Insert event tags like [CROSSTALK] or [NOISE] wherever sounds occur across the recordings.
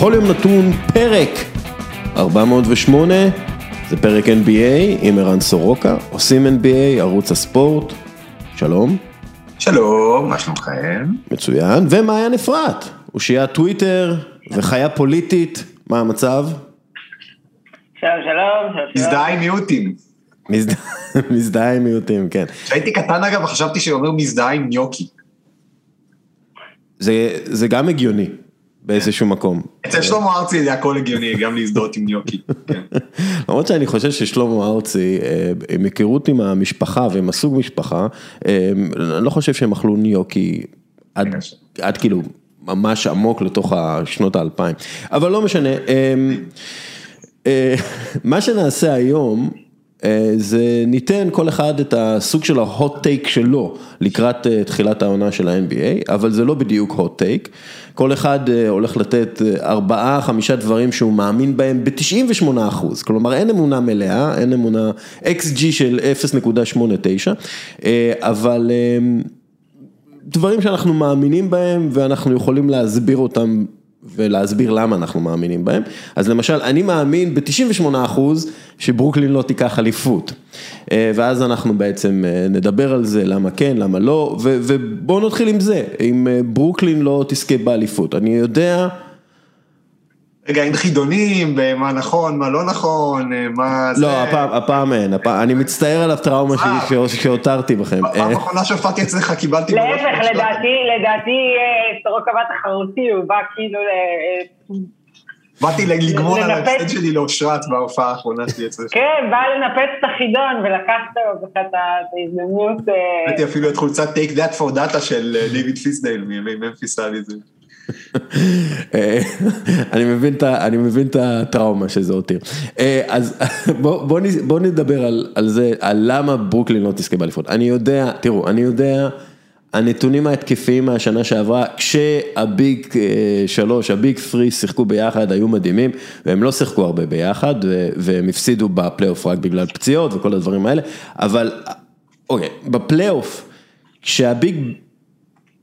בכל יום נתון פרק 408, זה פרק NBA עם ערן סורוקה, עושים NBA, ערוץ הספורט, שלום. שלום, מה שלומכם? מצוין, ומעיין אפרת, אושיית טוויטר וחיה פוליטית, מה המצב? שלום, שלום, שלום. מזדהה עם מיעוטים. [LAUGHS] מזדהה עם מיעוטים, כן. כשהייתי קטן אגב, חשבתי שהוא אומר מזדהה עם ניוקי. זה, זה גם הגיוני באיזשהו מקום. אצל שלמה ארצי זה הכל הגיוני, גם להזדהות עם ניוקי. כן. למרות שאני חושב ששלמה ארצי, אה, עם היכרות עם המשפחה ועם הסוג משפחה, אה, אני לא חושב שהם אכלו ניוקי עד, עד כאילו ממש עמוק לתוך השנות האלפיים. אבל לא משנה, אה, מה שנעשה היום, זה ניתן כל אחד את הסוג של ההוט טייק שלו לקראת תחילת העונה של ה-NBA, אבל זה לא בדיוק הוט טייק. כל אחד הולך לתת ארבעה, חמישה דברים שהוא מאמין בהם ב-98. אחוז, כלומר אין אמונה מלאה, אין אמונה XG של 0.89, אבל דברים שאנחנו מאמינים בהם ואנחנו יכולים להסביר אותם ולהסביר למה אנחנו מאמינים בהם. אז למשל, אני מאמין ב-98% שברוקלין לא תיקח אליפות. ואז אנחנו בעצם נדבר על זה, למה כן, למה לא, ובואו נתחיל עם זה, אם ברוקלין לא תזכה באליפות. אני יודע... רגע, אין חידונים במה נכון, מה לא נכון, מה זה... לא, הפעם, הפעם אין, הפעם, אני מצטער על הטראומה שלי שהותרתי בכם. פעם אחרונה שהופעתי אצלך קיבלתי... להפך, לדעתי, לדעתי סורוקה תחרותי, הוא בא כאילו... באתי לגמור על ההפסד שלי לאושרת בהופעה האחרונה שלי אצלך. כן, בא לנפץ את החידון ולקחת לו את ההזדמנות. הבאתי אפילו את חולצת take that for data של דיוויד פיזדייל מימי ממפיס זה. אני מבין את הטראומה שזה הותיר. אז בואו נדבר על זה, על למה ברוקלין לא תזכה באליפות. אני יודע, תראו, אני יודע, הנתונים ההתקפיים מהשנה שעברה, כשה big שלוש, ה big three שיחקו ביחד, היו מדהימים, והם לא שיחקו הרבה ביחד, והם הפסידו בפלייאוף רק בגלל פציעות וכל הדברים האלה, אבל אוקיי, בפלייאוף, כשה-big...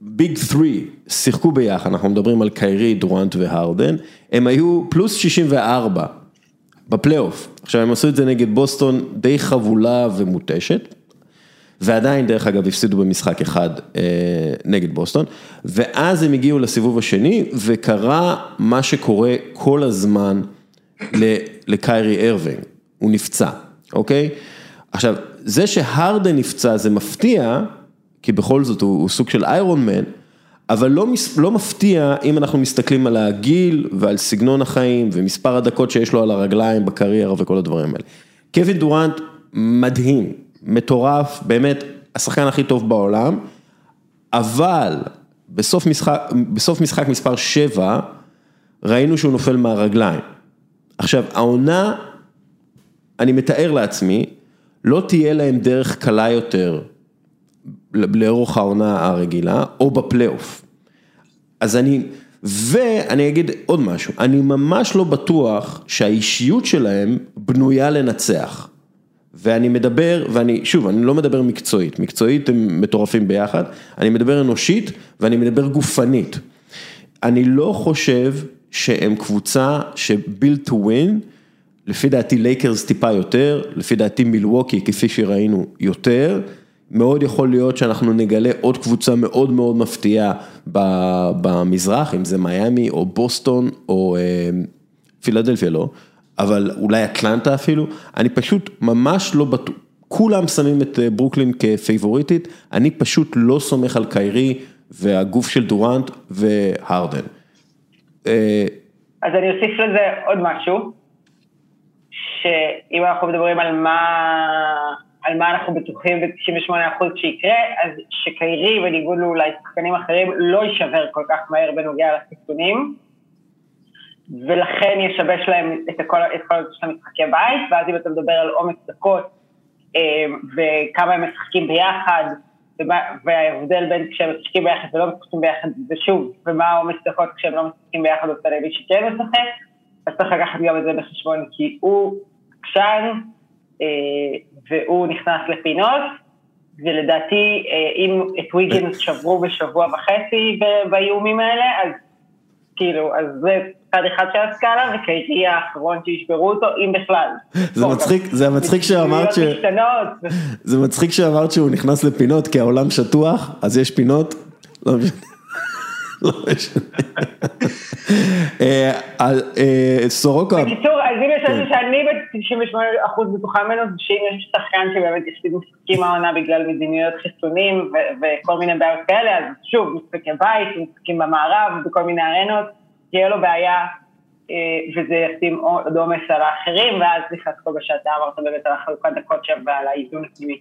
big 3 שיחקו ביחד, אנחנו מדברים על קיירי, דורנט והרדן, הם היו פלוס 64 בפלייאוף. עכשיו הם עשו את זה נגד בוסטון די חבולה ומותשת, ועדיין דרך אגב הפסידו במשחק אחד אה, נגד בוסטון, ואז הם הגיעו לסיבוב השני, וקרה מה שקורה כל הזמן לקיירי ארווינג, הוא נפצע, אוקיי? עכשיו, זה שהרדן נפצע זה מפתיע, כי בכל זאת הוא הוא סוג של איירון מן, אבל לא לא מפתיע אם אנחנו מסתכלים על הגיל ועל סגנון החיים ומספר הדקות שיש לו על הרגליים בקריירה וכל הדברים האלה. קווין דורנט מדהים, מטורף, באמת השחקן הכי טוב בעולם, אבל בסוף משחק, בסוף משחק מספר 7 ראינו שהוא נופל מהרגליים. עכשיו העונה, אני מתאר לעצמי, לא תהיה להם דרך קלה יותר לאורך העונה הרגילה, או בפלייאוף. אז אני, ואני אגיד עוד משהו, אני ממש לא בטוח שהאישיות שלהם בנויה לנצח. ואני מדבר, ואני, שוב, אני לא מדבר מקצועית, מקצועית הם מטורפים ביחד, אני מדבר אנושית ואני מדבר גופנית. אני לא חושב שהם קבוצה ש-build to win, לפי דעתי לייקרס טיפה יותר, לפי דעתי מילווקי כפי שראינו יותר. מאוד יכול להיות שאנחנו נגלה עוד קבוצה מאוד מאוד מפתיעה במזרח, אם זה מיאמי או בוסטון או פילדלפיה לא, אבל אולי אטלנטה אפילו, אני פשוט ממש לא בטוח, כולם שמים את ברוקלין כפייבוריטית, אני פשוט לא סומך על קיירי והגוף של דורנט והרדן. אז אני אוסיף לזה עוד משהו, שאם אנחנו מדברים על מה... על מה אנחנו בטוחים ב-98% שיקרה, אז שקיירי, בניגוד לאולי שחקנים אחרים, לא יישבר כל כך מהר בנוגע לחיסונים, ולכן ישבש להם את כל, של המשחקי בית, ואז אם אתה מדבר על עומק דקות, אה, וכמה הם משחקים ביחד, וההבדל בין כשהם משחקים ביחד ולא משחקים ביחד, ושוב, ומה העומק דקות כשהם לא משחקים ביחד אצל מי שכן משחק, אז צריך לקחת גם את זה בחשבון, כי הוא עקשן, והוא נכנס לפינות, ולדעתי אם את ויגינס שברו בשבוע וחצי באיומים האלה, אז כאילו, אז זה צד אחד של הסקאלה, וקיירי האחרון שישברו אותו, אם בכלל. זה מצחיק, זה מצחיק שאמרת ש... זה מצחיק שאמרת שהוא נכנס לפינות, כי העולם שטוח, אז יש פינות, לא משנה. לא משנה. [LAUGHS] אה, אה, סורוקה. בקיצור, אז אם יש משהו כן. שאני ב-98% בטוחה ממנו, זה שאם יש שחקן שבאמת הפסיד משחקים העונה בגלל מדיניות חיסונים וכל מיני בעיות כאלה, אז שוב, משחקי בית, משחקים במערב, בכל מיני ארנות, תהיה לו בעיה, אה, וזה ישים עוד עומס על האחרים, ואז נכנס כל מה שאתה אמרת באמת על החלוקת דקות שם ועל האיזון הפנימי.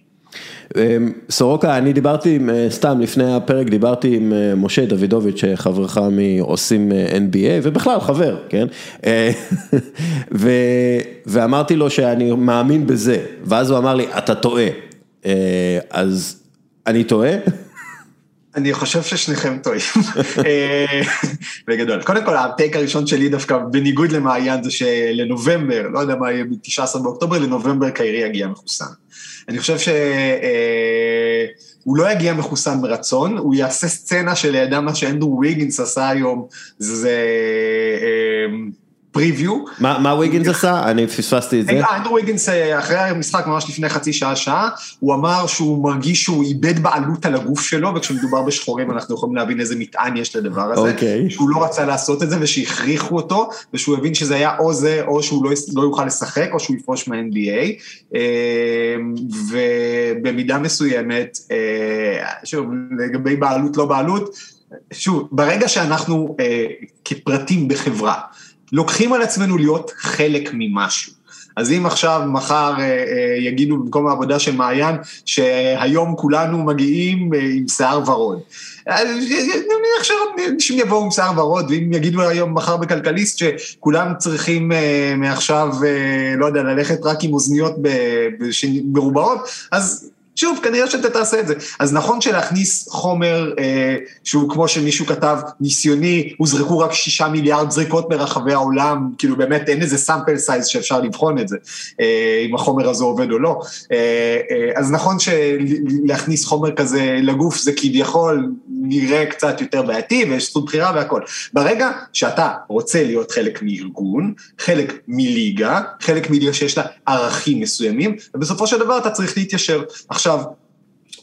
אמ, סורוקה, אני דיברתי עם, אה, סתם לפני הפרק דיברתי עם אה, משה דוידוביץ', חברך מעושים אה, NBA, ובכלל חבר, כן? [LAUGHS] ו, ואמרתי לו שאני מאמין בזה, ואז הוא אמר לי, אתה טועה. אז אני טועה? אני חושב ששניכם טועים, בגדול. קודם כל, הטייק הראשון שלי דווקא, בניגוד למעיין, זה שלנובמבר, לא יודע מה יהיה ב-19 באוקטובר, לנובמבר קיירי יגיע מחוסן. אני חושב שהוא לא יגיע מחוסן מרצון, הוא יעשה סצנה שלידם מה שאנדרו ויגינס עשה היום, זה... פריוויו. מה וויגינס עשה? אני פספסתי את זה. אנדרו וויגינס אחרי המשחק ממש לפני חצי שעה שעה, הוא אמר שהוא מרגיש שהוא איבד בעלות על הגוף שלו, וכשמדובר בשחורים אנחנו יכולים להבין איזה מטען יש לדבר הזה. אוקיי. שהוא לא רצה לעשות את זה ושהכריחו אותו, ושהוא הבין שזה היה או זה, או שהוא לא, לא יוכל לשחק, או שהוא יפרוש מה-NBA. ובמידה מסוימת, אה, שוב, לגבי בעלות לא בעלות, שוב, ברגע שאנחנו אה, כפרטים בחברה, לוקחים על עצמנו להיות חלק ממשהו. אז אם עכשיו, מחר אה, אה, יגידו במקום העבודה של מעיין, שהיום כולנו מגיעים אה, עם שיער ורוד. נניח שאנשים יבואו עם שיער ורוד, ואם יגידו היום, מחר בכלכליסט, שכולם צריכים מעכשיו, לא יודע, ללכת רק עם אוזניות מרובעות, אז שוב, כנראה שאתה תעשה את זה. אז נכון שלהכניס חומר אה, שהוא כמו שמישהו כתב, ניסיוני, הוזרקו רק שישה מיליארד זריקות ברחבי העולם, כאילו באמת אין איזה sample size שאפשר לבחון את זה, אה, אם החומר הזה עובד או לא. אה, אה, אז נכון שלהכניס חומר כזה לגוף זה כביכול נראה קצת יותר בעייתי ויש זכות בחירה והכל. ברגע שאתה רוצה להיות חלק מארגון, חלק מליגה, חלק מליגה שיש לה ערכים מסוימים, ובסופו של דבר אתה צריך להתיישר. עכשיו,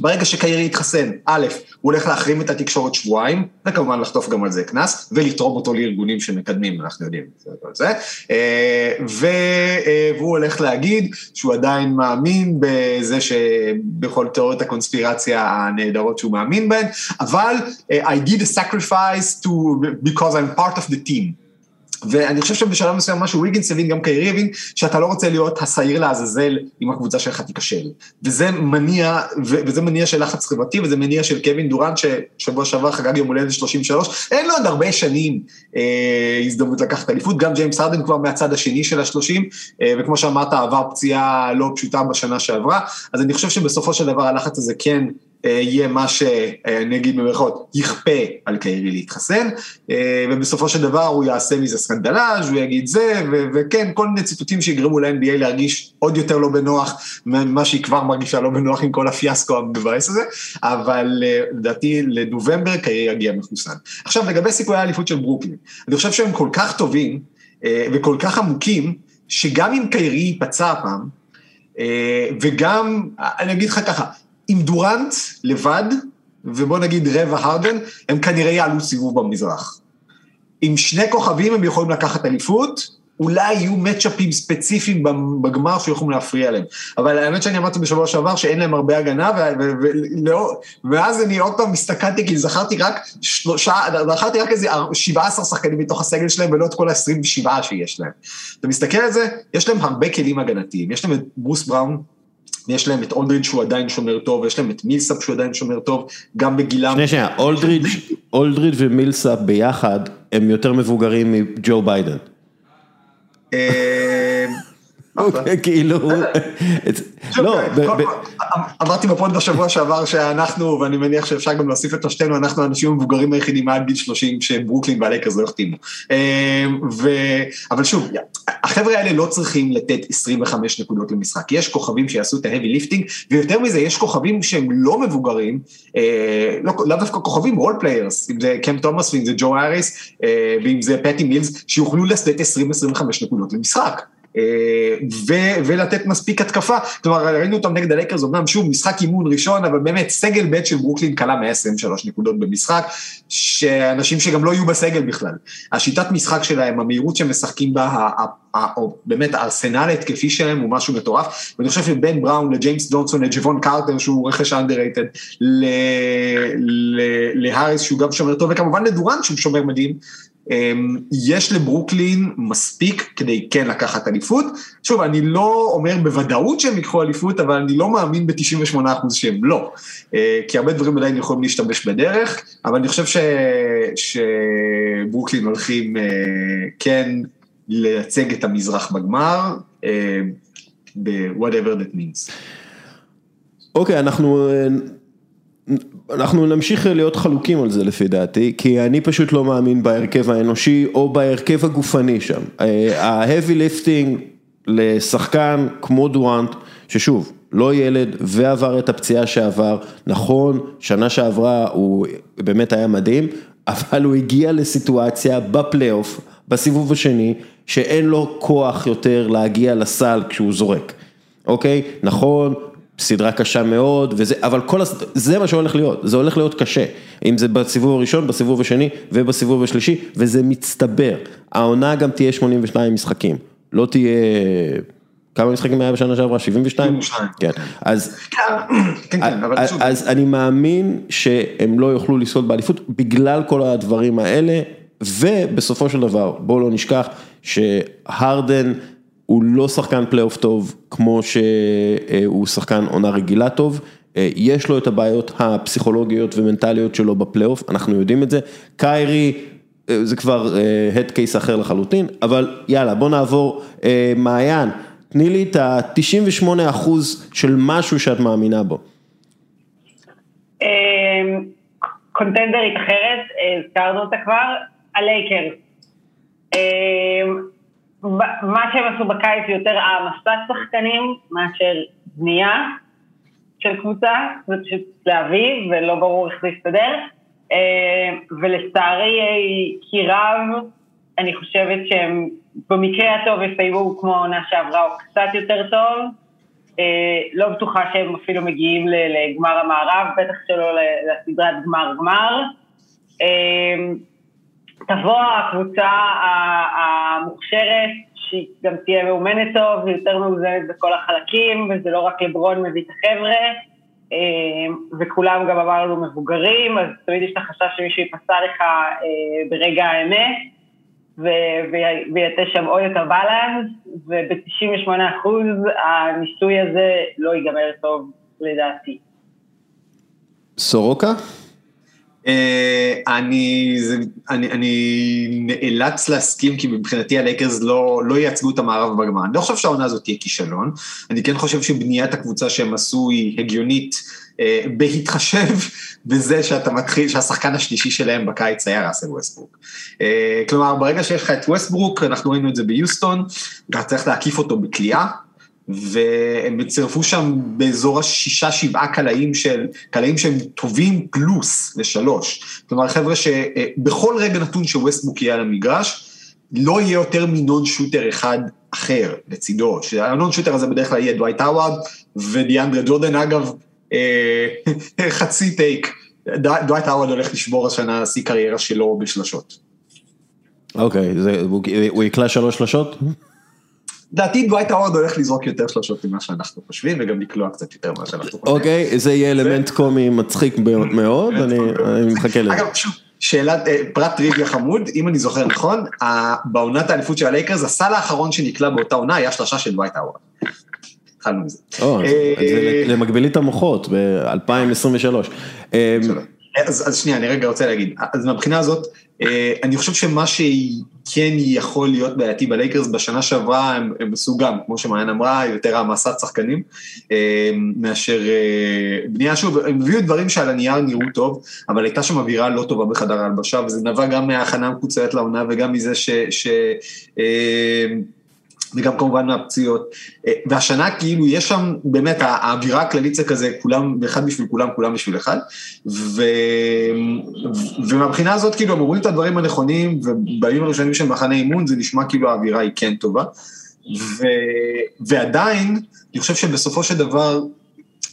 ברגע שקיירי יתחסן, א', הוא הולך להחרים את התקשורת שבועיים, וכמובן לחטוף גם על זה קנס, ולתרום אותו לארגונים שמקדמים, אנחנו יודעים את זה, אה, אה, והוא הולך להגיד שהוא עדיין מאמין בזה שבכל תיאוריות הקונספירציה הנהדרות שהוא מאמין בהן, אבל אה, I did a sacrifice to, because I'm part of the team. ואני חושב שבשלב מסוים משהו וויגינס הבין, גם קיירי הבין, שאתה לא רוצה להיות השעיר לעזאזל אם הקבוצה שלך תיכשל. וזה מניע, וזה מניע של לחץ חברתי, וזה מניע של קווין דורנט, ששבוע שעבר חגג יום הולדת 33, אין לו עוד הרבה שנים אה, הזדמנות לקחת אליפות, גם ג'יימס הרדן כבר מהצד השני של השלושים, אה, וכמו שאמרת, עבר פציעה לא פשוטה בשנה שעברה, אז אני חושב שבסופו של דבר הלחץ הזה כן יהיה מה שאני אגיד במירכאות, יכפה על קיירי להתחסן, אה, ובסופו של דבר הוא יעשה מזה סקנדלאז', הוא יגיד זה, וכן, כל מיני ציטוטים שיגרמו ל-NBA להרגיש עוד יותר לא בנוח ממה שהיא כבר מרגישה לא בנוח עם כל הפיאסקו המבאס הזה, אבל אה, לדעתי לנובמבר קיירי יגיע מחוסן. עכשיו, לגבי סיכויי האליפות של ברוקלין, אני חושב שהם כל כך טובים וכל כך עמוקים, שגם אם קיירי ייפצע הפעם, וגם, אני אגיד לך ככה, עם דורנט לבד, ובוא נגיד רבע הרדן, הם כנראה יעלו סיבוב במזרח. עם שני כוכבים הם יכולים לקחת אליפות, אולי יהיו מצ'אפים ספציפיים בגמר שיכולים להפריע להם. אבל האמת שאני אמרתי בשבוע שעבר שאין להם הרבה הגנה, ולא, ואז אני עוד פעם הסתכלתי, כי זכרתי רק שלושה, זכרתי רק איזה 17 שחקנים מתוך הסגל שלהם, ולא את כל ה-27 שיש להם. אתה מסתכל על זה, יש להם הרבה כלים הגנתיים. יש להם את ברוס בראון, יש להם את אולדריץ' שהוא עדיין שומר טוב, ויש להם את מילסאפ שהוא עדיין שומר טוב, גם בגילם. שנייה, שנייה, אולדריץ', אולדריץ' ומילסאפ ביחד, הם יותר מבוגרים מג'ו ביידן. אה, אוקיי, כאילו, לא, אמרתי בפוד בשבוע שעבר שאנחנו, ואני מניח שאפשר גם להוסיף את שלושתנו, אנחנו האנשים המבוגרים היחידים מעל גיל 30 שברוקלין והלייקרס לא החתימו. אבל שוב, החבר'ה האלה לא צריכים לתת 25 נקודות למשחק, יש כוכבים שיעשו את ה-heavy lifting, ויותר מזה, יש כוכבים שהם לא מבוגרים, לאו דווקא כוכבים, role players, אם זה קם תומאס ואם זה ג'ו האריס, ואם זה פטי מילס, שיוכלו לתת 20-25 נקודות למשחק. ולתת מספיק התקפה, כלומר ראינו אותם נגד הלייקרס, אמנם שוב משחק אימון ראשון, אבל באמת סגל ב' של ברוקלין קלע 123 נקודות במשחק, שאנשים שגם לא יהיו בסגל בכלל. השיטת משחק שלהם, המהירות שהם משחקים בה, או באמת הארסנל ההתקפי שלהם הוא משהו מטורף, ואני חושב שבין בראון לג'יימס ג'ונסון, לג'וון קארטר שהוא רכש underrated, להאריס שהוא גם שומר טוב, וכמובן לדורנט שהוא שומר מדהים, יש לברוקלין מספיק כדי כן לקחת אליפות. שוב, אני לא אומר בוודאות שהם ייקחו אליפות, אבל אני לא מאמין ב-98% שהם לא. כי הרבה דברים עדיין יכולים להשתמש בדרך, אבל אני חושב ש... שברוקלין הולכים כן לייצג את המזרח בגמר, ב-whatever that means. אוקיי, okay, אנחנו... אנחנו נמשיך להיות חלוקים על זה לפי דעתי, כי אני פשוט לא מאמין בהרכב האנושי או בהרכב הגופני שם. ה-heavy lifting לשחקן כמו דורנט, ששוב, לא ילד ועבר את הפציעה שעבר, נכון, שנה שעברה הוא באמת היה מדהים, אבל הוא הגיע לסיטואציה בפלייאוף, בסיבוב השני, שאין לו כוח יותר להגיע לסל כשהוא זורק, אוקיי? נכון, סדרה קשה מאוד, וזה, אבל כל, זה מה שהולך להיות, זה הולך להיות קשה, אם זה בסיבוב הראשון, בסיבוב השני ובסיבוב השלישי, וזה מצטבר. העונה גם תהיה 82 משחקים, לא תהיה, כמה משחקים היה בשנה שעברה? 72? 72. כן, אז, כן, כן, אז אני מאמין שהם לא יוכלו לזכות באליפות בגלל כל הדברים האלה, ובסופו של דבר, בואו לא נשכח שהרדן, הוא לא שחקן פלייאוף טוב כמו שהוא שחקן עונה רגילה טוב, יש לו את הבעיות הפסיכולוגיות ומנטליות שלו בפלייאוף, אנחנו יודעים את זה, קיירי זה כבר הד קייס אחר לחלוטין, אבל יאללה בוא נעבור, מעיין, תני לי את ה-98 אחוז של משהו שאת מאמינה בו. קונטנדרית אחרת, הזכרנו אותה כבר, הלייקרס. מה שהם עשו בקיץ יותר העמסת שחקנים מאשר בנייה של קבוצה, זה פשוט להביא ולא ברור איך זה יסתדר. ולצערי כי רב, אני חושבת שהם במקרה הטוב יסיימו כמו העונה שעברה או קצת יותר טוב. לא בטוחה שהם אפילו מגיעים לגמר המערב, בטח שלא לסדרת גמר גמר. תבוא הקבוצה המוכשרת, שהיא גם תהיה מאומנת טוב, ויותר מאוזנת בכל החלקים, וזה לא רק לברון מביא את החבר'ה, וכולם גם אמרנו מבוגרים, אז תמיד יש את החשש שמישהו יפסע לך ברגע האמת, ויתן שם עוד יותר בלנס, וב-98% הניסוי הזה לא ייגמר טוב לדעתי. סורוקה? אני, אני, אני נאלץ להסכים כי מבחינתי הלייקרס לא, לא ייצגו את המערב בגמר. אני לא חושב שהעונה הזאת תהיה כישלון, אני כן חושב שבניית הקבוצה שהם עשו היא הגיונית אה, בהתחשב [LAUGHS] בזה שאתה מתחיל, שהשחקן השלישי שלהם בקיץ היה ראסל ווסטברוק. אה, כלומר, ברגע שיש לך את ווסטברוק, אנחנו ראינו את זה ביוסטון, אתה צריך להקיף אותו בקליעה. והם צירפו שם באזור השישה שבעה קלעים של, קלעים שהם טובים פלוס לשלוש. כלומר חבר'ה שבכל רגע נתון שווסטברוק יהיה על המגרש, לא יהיה יותר מ-non shooter אחד אחר לצידו, שה-non shooter הזה בדרך כלל יהיה דווייט האווארד ודיאנדרה ג'ורדן, אגב, [LAUGHS] חצי take, דווייט האווארד הולך לשבור השנה שיא קריירה שלו בשלשות. אוקיי, הוא יקלע שלוש שלשות? לדעתי דווייט האווארד הולך לזרוק יותר שלושות ממה שאנחנו חושבים, וגם לקלוע קצת יותר ממה שאנחנו חושבים. אוקיי, זה יהיה אלמנט קומי מצחיק מאוד, אני מחכה לזה. אגב, שוב, שאלת, פרט טריוויה חמוד, אם אני זוכר נכון, בעונת האליפות של הלייקרס, הסל האחרון שנקלע באותה עונה היה שלושה של דווייט האווארד. התחלנו מזה. זה למקבילית המוחות ב-2023. אז שנייה, אני רגע רוצה להגיד, אז מהבחינה הזאת, אני חושב שמה שהיא... כן יכול להיות בעייתי. בלייקרס, בשנה שעברה הם, הם עשו גם, כמו שמעיין אמרה, יותר העמסת שחקנים, אה, מאשר אה, בנייה, שוב, הם הביאו דברים שעל הנייר נראו טוב, אבל הייתה שם אווירה לא טובה בחדר ההלבשה, וזה נבע גם מההכנה המקוצרת לעונה וגם מזה ש... ש אה, וגם כמובן מהפציעות. אה, והשנה כאילו יש שם באמת האווירה הכללית זה כזה כולם, אחד בשביל כולם, כולם בשביל אחד. ו... ומהבחינה הזאת כאילו הם אומרים את הדברים הנכונים ובימים הראשונים של מחנה אימון זה נשמע כאילו האווירה היא כן טובה. ו... ועדיין, אני חושב שבסופו של דבר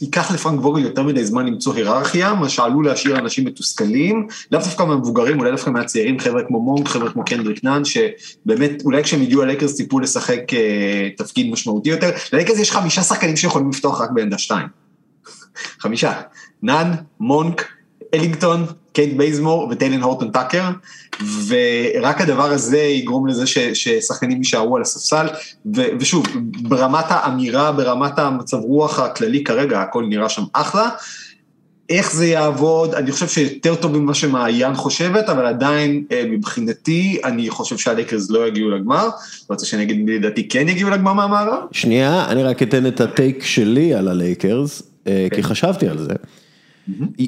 ייקח לפרנק ווגל יותר מדי זמן למצוא היררכיה, מה שעלול להשאיר אנשים מתוסכלים, לאו דווקא מהמבוגרים, אולי דווקא מהצעירים, חבר'ה כמו מונק, חבר'ה כמו קנדריק נאן, שבאמת, אולי כשהם הגיעו ללייקרס ציפו לשחק אה, תפקיד משמעותי יותר, ללייקרס יש חמישה שחקנים שיכולים לפתוח רק בעמדה שתיים. [LAUGHS] חמישה. נאן, מונק, אלינגטון, קנט בייזמור וטיילן הורטון טאקר, ורק הדבר הזה יגרום לזה ש, ששחקנים יישארו על הספסל, ו, ושוב, ברמת האמירה, ברמת המצב רוח הכללי כרגע, הכל נראה שם אחלה. איך זה יעבוד, אני חושב שיותר טוב ממה שמעיין חושבת, אבל עדיין אה, מבחינתי, אני חושב שהלייקרס לא יגיעו לגמר. רוצה שאני אגיד לדעתי כן יגיעו לגמר מהמערב? שנייה, אני רק אתן את הטייק שלי על הלייקרס, אה, כי חשבתי על זה.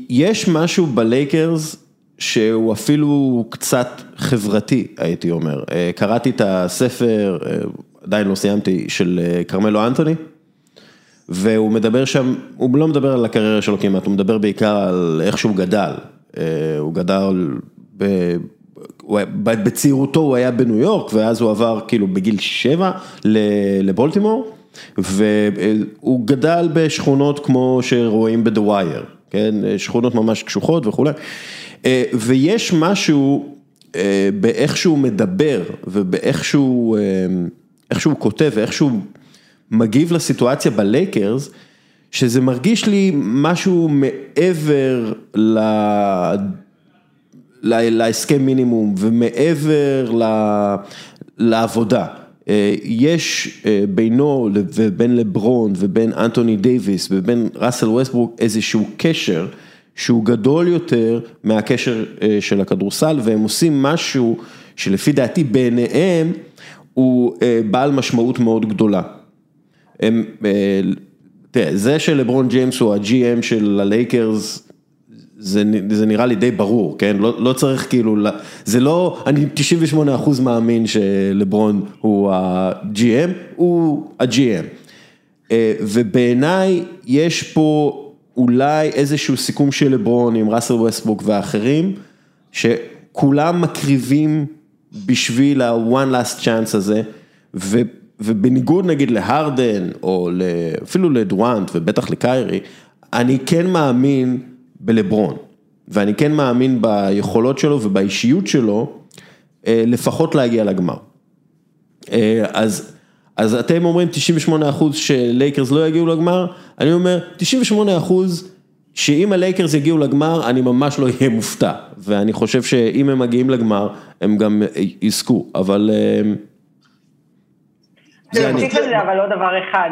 יש משהו בלייקרס שהוא אפילו קצת חברתי, הייתי אומר. אה, קראתי את הספר, אה, עדיין לא סיימתי, של אה, כרמלו אנטוני, והוא מדבר שם, הוא לא מדבר על הקריירה שלו כמעט, הוא מדבר בעיקר על איך שהוא גדל. הוא גדל, ב... בצעירותו הוא היה בניו יורק, ואז הוא עבר כאילו בגיל שבע לבולטימור, והוא גדל בשכונות כמו שרואים ב"The Wire". כן, שכונות ממש קשוחות וכולי, ויש משהו אה, באיך שהוא מדבר ובאיך שהוא, אה, שהוא כותב ואיך שהוא מגיב לסיטואציה בלייקרס, שזה מרגיש לי משהו מעבר ל... להסכם מינימום ומעבר ל... לעבודה. יש בינו ובין לברון ובין אנטוני דייוויס ובין ראסל ווסטברוק איזשהו קשר שהוא גדול יותר מהקשר של הכדורסל והם עושים משהו שלפי דעתי בעיניהם הוא בעל משמעות מאוד גדולה. הם, תראה, זה שלברון ג'יימס הוא הג'י.אם של הלייקרס זה זה נראה לי די ברור, כן? לא לא צריך כאילו, זה לא, אני 98 אחוז מאמין שלברון הוא ה-GM, הוא ה-GM. אה, ובעיניי יש פה אולי איזשהו סיכום של לברון עם ראסל ווסטבוק ואחרים, שכולם מקריבים בשביל ה-one last chance הזה, ו, ובניגוד נגיד להרדן, או אפילו לדואנט ובטח לקיירי, אני כן מאמין בלברון, ואני כן מאמין ביכולות שלו ובאישיות שלו, אה, לפחות להגיע לגמר. אה, אז, אז אתם אומרים 98 אחוז שלייקרס לא יגיעו לגמר, אני אומר 98 אחוז שאם הלייקרס יגיעו לגמר, אני ממש לא אהיה מופתע, ואני חושב שאם הם מגיעים לגמר, הם גם יזכו, אבל... אה, זה אני. אבל עוד דבר אחד.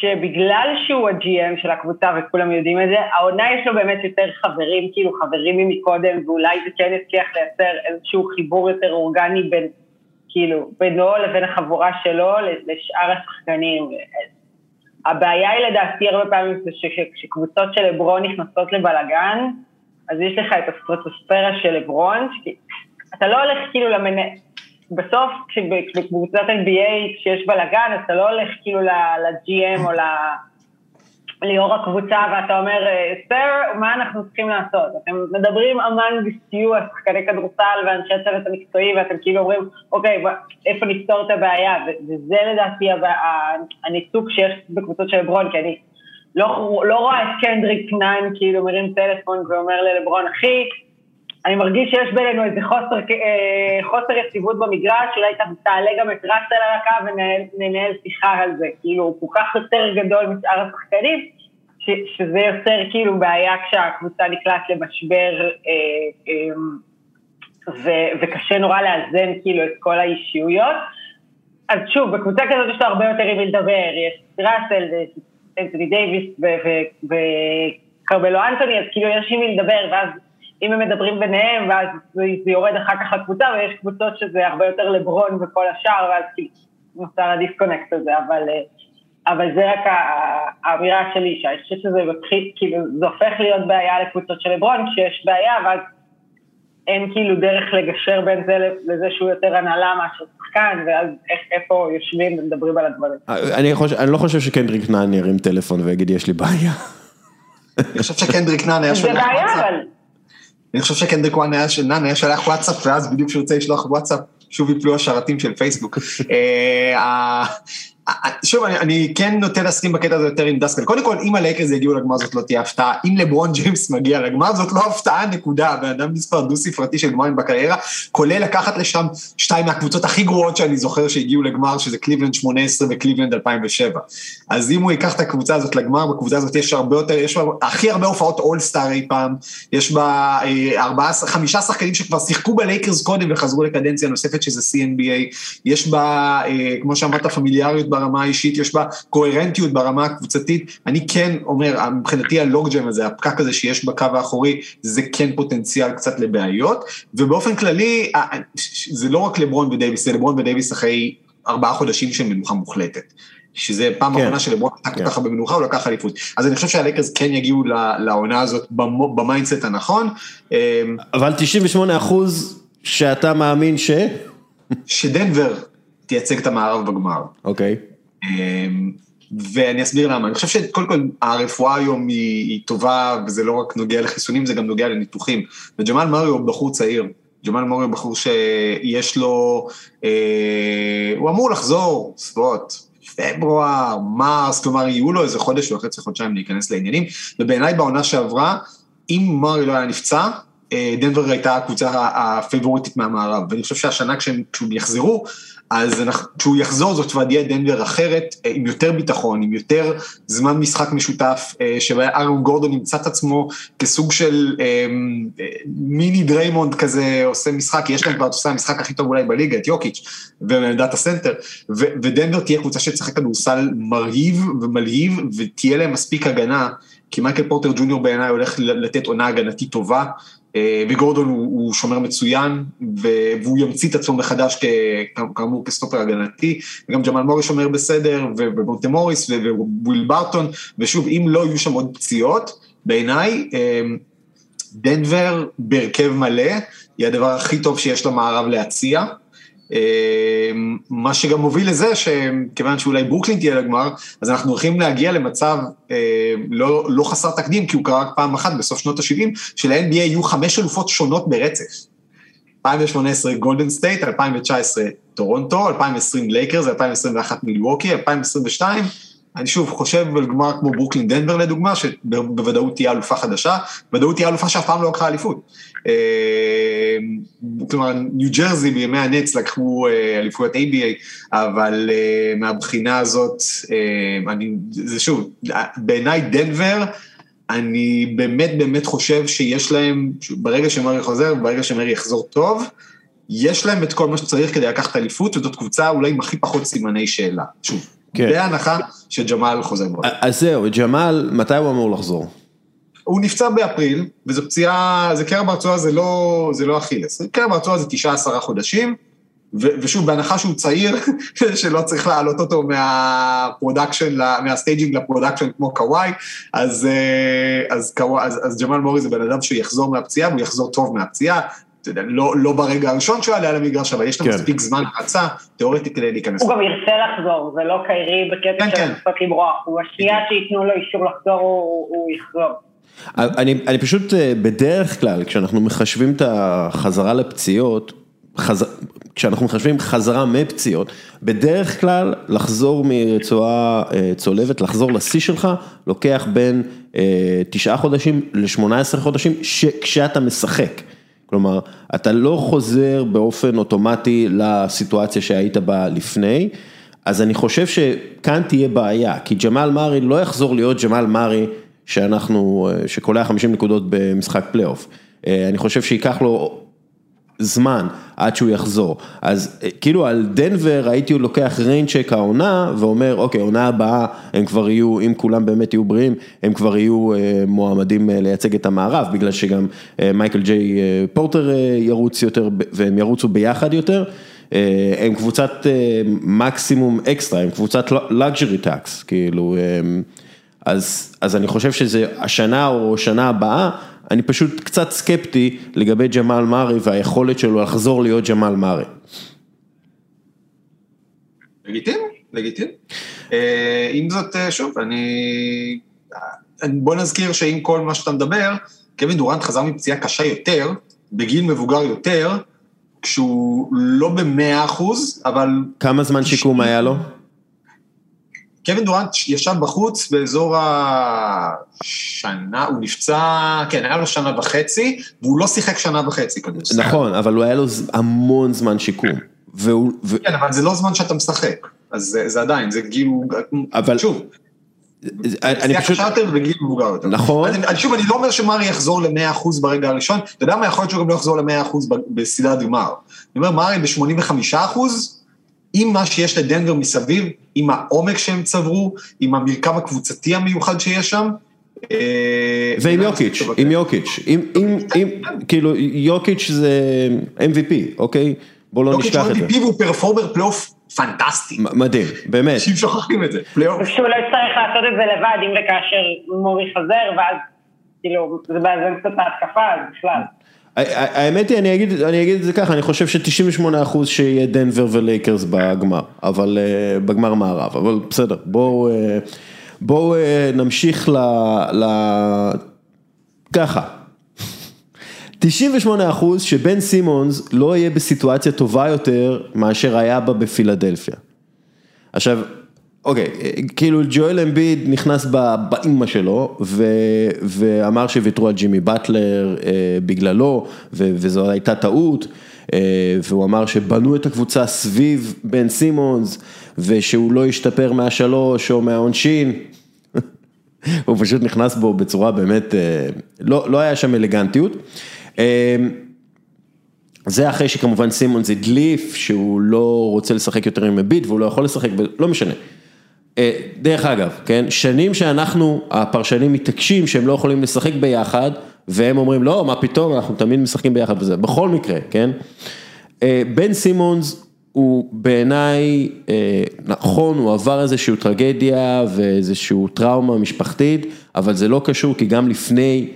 שבגלל שהוא הג'י.אם של הקבוצה וכולם יודעים את זה, העונה יש לו באמת יותר חברים, כאילו חברים ממקודם, ואולי זה כן יצליח לייצר איזשהו חיבור יותר אורגני בין, כאילו, בינו לבין החבורה שלו לשאר השחקנים. הבעיה היא לדעתי הרבה פעמים שכשקבוצות של לברון נכנסות לבלגן, אז יש לך את הסטרטוספירה של לברון, אתה לא הולך כאילו למנהל, בסוף כשבקבוצת NBA כשיש בלאגן, אתה לא הולך כאילו ל-GM או ליו"ר הקבוצה ואתה אומר, סר, מה אנחנו צריכים לעשות? אתם מדברים אמן בסיוע, שחקני כדורסל ואנשי הצוות המקצועי, ואתם כאילו אומרים, אוקיי, איפה נפתור את הבעיה? וזה לדעתי הניתוק שיש בקבוצות של לברון, כי אני לא, לא רואה את קנדריק ניין כאילו מרים טלפון ואומר ללברון, אחי, אני מרגיש שיש בינינו איזה חוסר, אה, חוסר יציבות במגרש, אולי תעלה גם את ראסל על הקו וננהל שיחה על זה. כאילו, הוא כל כך יותר גדול משאר השחקנים, שזה יוצר כאילו בעיה כשהקבוצה נקלט למשבר, אה, אה, וקשה נורא לאזן כאילו את כל האישיויות. אז שוב, בקבוצה כזאת יש לו הרבה יותר עם מי לדבר, יש ראסל, אנטוני דייוויס וקרבלו אנטוני, אז כאילו יש עם מי לדבר, ואז אם הם מדברים ביניהם, ואז זה, זה יורד אחר כך לקבוצה, ויש קבוצות שזה הרבה יותר לברון וכל השאר, ואז כאילו נוצר הדיסקונקט הזה, אבל, אה, אבל זה רק האמירה שלי, שאני חושבת שזה מתחיל, כאילו, זה הופך להיות בעיה לקבוצות של לברון, כשיש בעיה, ואז אין כאילו דרך לגשר בין זה לזה שהוא יותר הנהלה מאשר שחקן, ואז איך, איפה יושבים ומדברים על הדברים. אני, חושב, אני לא חושב שקנדריק נאן ירים טלפון ויגיד יש לי בעיה. אני חושב שקנדריק נאן היה שולח וואטסאפ. אני חושב שקנדריק נאן היה שולח וואטסאפ, ואז בדיוק כשהוא רוצה לשלוח וואטסאפ, שוב יפלו השרתים של פייסבוק. [LAUGHS] שוב, אני, אני כן נוטה להסכים בקטע הזה יותר עם דסקל. קודם כל, אם הלייקרס יגיעו לגמר זאת לא תהיה הפתעה. אם לברון ג'יימס מגיע לגמר זאת לא הפתעה, נקודה. בן אדם מספר דו-ספרתי של גמרים בקריירה, כולל לקחת לשם שתיים מהקבוצות הכי גרועות שאני זוכר שהגיעו לגמר, שזה קליבלנד 18 וקליבלנד 2007. אז אם הוא ייקח את הקבוצה הזאת לגמר, בקבוצה הזאת יש הרבה יותר, יש בה הכי הרבה הופעות אולסטאר אי פעם, יש בה אה, ארבעה, חמישה שחקנים שכבר שיחקו בלייקרס קודם וחזרו לקדנציה נוספת שזה CNBA, יש בה, אה, כמו שאמרת, פמיליאריות ברמה האישית, יש בה קוהרנטיות ברמה הקבוצתית. אני כן אומר, מבחינתי ה logjam הזה, הפקק הזה שיש בקו האחורי, זה כן פוטנציאל קצת לבעיות, ובאופן כללי, זה לא רק לברון ודייוויס, זה לברון ודייוויס אחרי ארבעה חודשים של מנוחה מוחלטת. שזה פעם כן, אחרונה שלברון כל כן. כך הרבה במנוחה, הוא לקח אליפות. אז אני חושב שהלייקרס כן יגיעו לעונה הזאת ב mindset הנכון. אמ, אבל 98 אחוז שאתה מאמין ש... שדנבר תייצג את המערב בגמר. אוקיי. אמ, ואני אסביר למה, אני חושב שקודם כל הרפואה היום היא, היא טובה וזה לא רק נוגע לחיסונים, זה גם נוגע לניתוחים. וג'מאל מריו הוא בחור צעיר, ג'מאל מריו הוא בחור שיש לו, אה, הוא אמור לחזור, סביבות פברואר, מרס, כלומר יהיו לו איזה חודש או חצי חודשיים להיכנס לעניינים, ובעיניי בעונה שעברה, אם מריו לא היה נפצע, אה, דנבר הייתה הקבוצה הפייבוריטית מהמערב, ואני חושב שהשנה כשהם יחזרו, אז כשהוא יחזור זאת ועדיה דנבר אחרת, אה, עם יותר ביטחון, עם יותר זמן משחק משותף, אה, שבהם ארון גורדון ימצא את עצמו כסוג של אה, מיני דריימונד כזה, עושה משחק, יש להם כבר, עושה המשחק הכי טוב אולי בליגה, את יוקיץ' ומעמדת הסנטר, ודנבר תהיה קבוצה שתשחק כדורסל מרהיב ומלהיב, ותהיה להם מספיק הגנה, כי מייקל פורטר ג'וניור בעיניי הולך לתת עונה הגנתית טובה. אה, וגורדון הוא, הוא שומר מצוין, והוא ימציא את עצמו מחדש כאמור כסטופר הגנתי, וגם ג'מאל מורי שומר בסדר, ומונטה מוריס וויל ברטון, ושוב, אם לא יהיו שם עוד פציעות, בעיניי, אה, דנבר בהרכב מלא, היא הדבר הכי טוב שיש למערב להציע. אמ, מה שגם מוביל לזה שכיוון שאולי ברוקלין תעלה לגמר, אז אנחנו הולכים להגיע למצב אמ, לא, לא חסר תקדים, כי הוא קרה רק פעם אחת בסוף שנות ה-70, של-NBA יהיו חמש אלופות שונות ברצף. 2018 גולדן סטייט, 2019 טורונטו, 2020 לייקרס, 2021 מילווקי, 2022 אני שוב חושב על גמר כמו ברוקלין דנבר לדוגמה, שבוודאות תהיה אלופה חדשה, בוודאות תהיה אלופה שאף פעם לא לקחה אליפות. אה, כלומר, ניו ג'רזי בימי הנטס לקחו אה, אליפויות ABA, אבל אה, מהבחינה הזאת, אני, זה שוב, בעיניי דנבר, אני באמת באמת חושב שיש להם, ברגע שמורי חוזר, ברגע שמורי יחזור טוב, יש להם את כל מה שצריך כדי לקחת אליפות, וזאת קבוצה אולי עם הכי פחות סימני שאלה. שוב, כן. בהנחה שג'מאל חוזר בו. אז זהו, ג'מאל, מתי הוא אמור לחזור? הוא נפצע באפריל, וזו פציעה, זה קרע ברצועה זה לא, זה לא אכילס, קרע ברצועה זה תשעה, עשרה חודשים, ו, ושוב, בהנחה שהוא צעיר, [LAUGHS] שלא צריך להעלות אותו מה production, מה staging ל production כמו קוואי, אז, אה, אז, אז, אז ג'מאל מורי זה בן אדם שיחזור מהפציעה, והוא יחזור טוב מהפציעה, אתה יודע, לא, לא ברגע הראשון שהוא יעלה על המגרש, אבל יש לו כן. מספיק זמן רצה, תיאורטית כדי להיכנס. הוא גם ירצה לחזור, זה לא קיירי בקטע כן, של כן. לנסות למרוח, הוא השנייה שייתנו לו אישור לחזור, הוא, הוא יחזור. אני, אני פשוט, אה, בדרך כלל, כשאנחנו מחשבים את החזרה לפציעות, חז... כשאנחנו מחשבים חזרה מפציעות, בדרך כלל לחזור מרצועה אה, צולבת, לחזור לשיא שלך, לוקח בין אה, תשעה חודשים ל-18 חודשים, כשאתה משחק. כלומר, אתה לא חוזר באופן אוטומטי לסיטואציה שהיית בה לפני, אז אני חושב שכאן תהיה בעיה, כי ג'מאל מורי לא יחזור להיות ג'מאל מורי שאנחנו, שקולע 50 נקודות במשחק פלייאוף. אני חושב שייקח לו זמן עד שהוא יחזור. אז כאילו על דנבר הייתי לוקח rain check העונה ואומר אוקיי עונה הבאה הם כבר יהיו, אם כולם באמת יהיו בריאים, הם כבר יהיו מועמדים לייצג את המערב בגלל שגם מייקל ג'יי פורטר ירוץ יותר והם ירוצו ביחד יותר. הם קבוצת מקסימום אקסטרה, הם קבוצת luxury tax, כאילו, אז אני חושב שזה השנה או שנה הבאה, אני פשוט קצת סקפטי לגבי ג'מאל מארי והיכולת שלו לחזור להיות ג'מאל מארי. לגיטימי, לגיטימי. עם זאת, שוב, אני... בוא נזכיר שעם כל מה שאתה מדבר, קווין דורנט חזר מפציעה קשה יותר, בגיל מבוגר יותר, כשהוא לא במאה אחוז, אבל... כמה זמן שיקום היה לו? קווין דורנט ישב בחוץ באזור השנה, הוא נפצע, כן, היה לו שנה וחצי, והוא לא שיחק שנה וחצי כדורסל. נכון, אבל הוא היה לו המון זמן שיקום. והוא... כן, אבל זה לא זמן שאתה משחק, אז זה, זה עדיין, זה כאילו, אבל... שוב. אני פשוט... יותר בגיל מבוגר יותר. נכון. אני, שוב, אני לא אומר שמרי יחזור ל-100% ברגע הראשון, אתה יודע מה, יכול להיות שהוא גם לא יחזור ל-100% בסדרת גמר. אני אומר, מרי ב-85%, עם מה שיש לדנבר מסביב, עם העומק שהם צברו, עם המרקם הקבוצתי המיוחד שיש שם. ועם יוקיץ', עם יוקיץ', עם, כאילו יוקיץ' זה MVP, אוקיי? בוא לא נשכח את זה. יוקיץ' הוא MVP והוא performer פלייאוף פנטסטי. מדהים, באמת. אנשים שוכחים את זה, פלייאוף. ושהוא לא יצטרך לעשות את זה לבד, אם וכאשר מורי חזר, ואז כאילו, זה מאזן קצת ההתקפה, אז בכלל. האמת היא, אני אגיד, אני אגיד את זה ככה, אני חושב ש-98% אחוז שיהיה דנבר ולייקרס בגמר, אבל בגמר מערב, אבל בסדר, בואו בוא, נמשיך ל... ל... ככה. 98 אחוז שבן סימונס לא יהיה בסיטואציה טובה יותר מאשר היה בה בפילדלפיה. עכשיו, אוקיי, כאילו ג'ואל אמביד נכנס באימא שלו ואמר שוויתרו על ג'ימי באטלר בגללו וזו הייתה טעות והוא אמר שבנו את הקבוצה סביב בן סימונס ושהוא לא ישתפר מהשלוש או מהעונשין. [LAUGHS] הוא פשוט נכנס בו בצורה באמת, לא, לא היה שם אלגנטיות. זה אחרי שכמובן סימונס הדליף שהוא לא רוצה לשחק יותר עם אמביד והוא לא יכול לשחק, לא משנה. דרך אגב, כן, שנים שאנחנו, הפרשנים מתעקשים שהם לא יכולים לשחק ביחד, והם אומרים לא, מה פתאום, אנחנו תמיד משחקים ביחד וזה, בכל מקרה, כן. בן סימונס הוא בעיניי, נכון, הוא עבר איזושהי טרגדיה ואיזושהי טראומה משפחתית, אבל זה לא קשור, כי גם לפני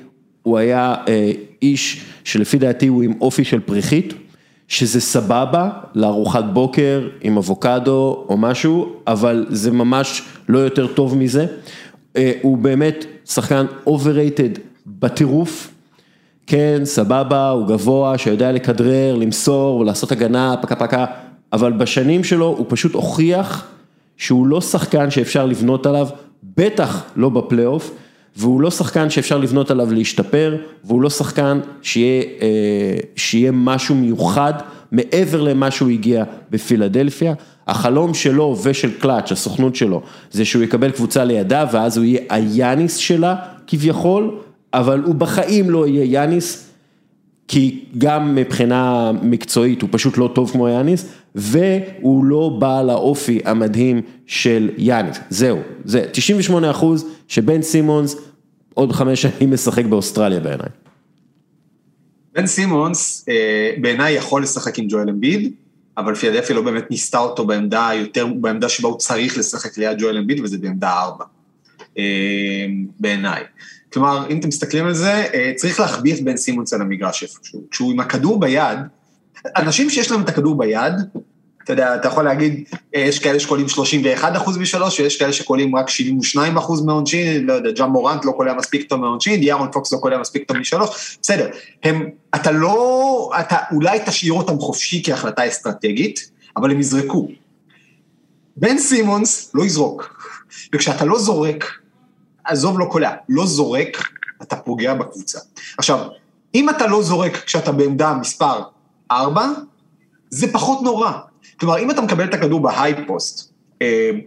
הוא היה איש שלפי דעתי הוא עם אופי של פריחית. שזה סבבה לארוחת בוקר עם אבוקדו או משהו, אבל זה ממש לא יותר טוב מזה. הוא באמת שחקן overrated בטירוף, כן, סבבה, הוא גבוה, שיודע לכדרר, למסור ולעשות הגנה, פקה פקה, אבל בשנים שלו הוא פשוט הוכיח שהוא לא שחקן שאפשר לבנות עליו, בטח לא בפלייאוף. והוא לא שחקן שאפשר לבנות עליו להשתפר, והוא לא שחקן שיהיה, שיהיה משהו מיוחד מעבר למה שהוא הגיע בפילדלפיה. החלום שלו ושל קלאץ', הסוכנות שלו, זה שהוא יקבל קבוצה לידיו ואז הוא יהיה היאניס שלה כביכול, אבל הוא בחיים לא יהיה יאניס, כי גם מבחינה מקצועית הוא פשוט לא טוב כמו יאניס, והוא לא בעל האופי המדהים של יאניס, זהו, זה 98 אחוז שבן סימונס עוד חמש שנים משחק באוסטרליה בעיניי. בן סימונס בעיניי יכול לשחק עם ג'ואל אמביד, אבל פילדלפיה לא באמת ניסתה אותו בעמדה יותר, בעמדה שבה הוא צריך לשחק ליד ג'ואל אמביד, וזה בעמדה ארבע, בעיניי. כלומר, אם אתם מסתכלים על זה, צריך להחביא את בן סימונס על המגרש איפשהו. כשהוא עם הכדור ביד, אנשים שיש להם את הכדור ביד, אתה יודע, אתה יכול להגיד, יש כאלה שקולים 31 אחוז משלוש, ויש כאלה שקולים רק 72 אחוז מהעונשין, לא יודע, ג'אם מורנט לא קולע מספיק טוב מהעונשין, יארון פוקס לא קולע מספיק טוב משלוש, בסדר, הם, אתה לא, אתה אולי תשאיר אותם חופשי כהחלטה אסטרטגית, אבל הם יזרקו. בן סימונס לא יזרוק, וכשאתה לא זורק, עזוב לא קולע, לא זורק, אתה פוגע בקבוצה. עכשיו, אם אתה לא זורק כשאתה בעמדה מספר 4, זה פחות נורא. כלומר, אם אתה מקבל את הכדור ב high post,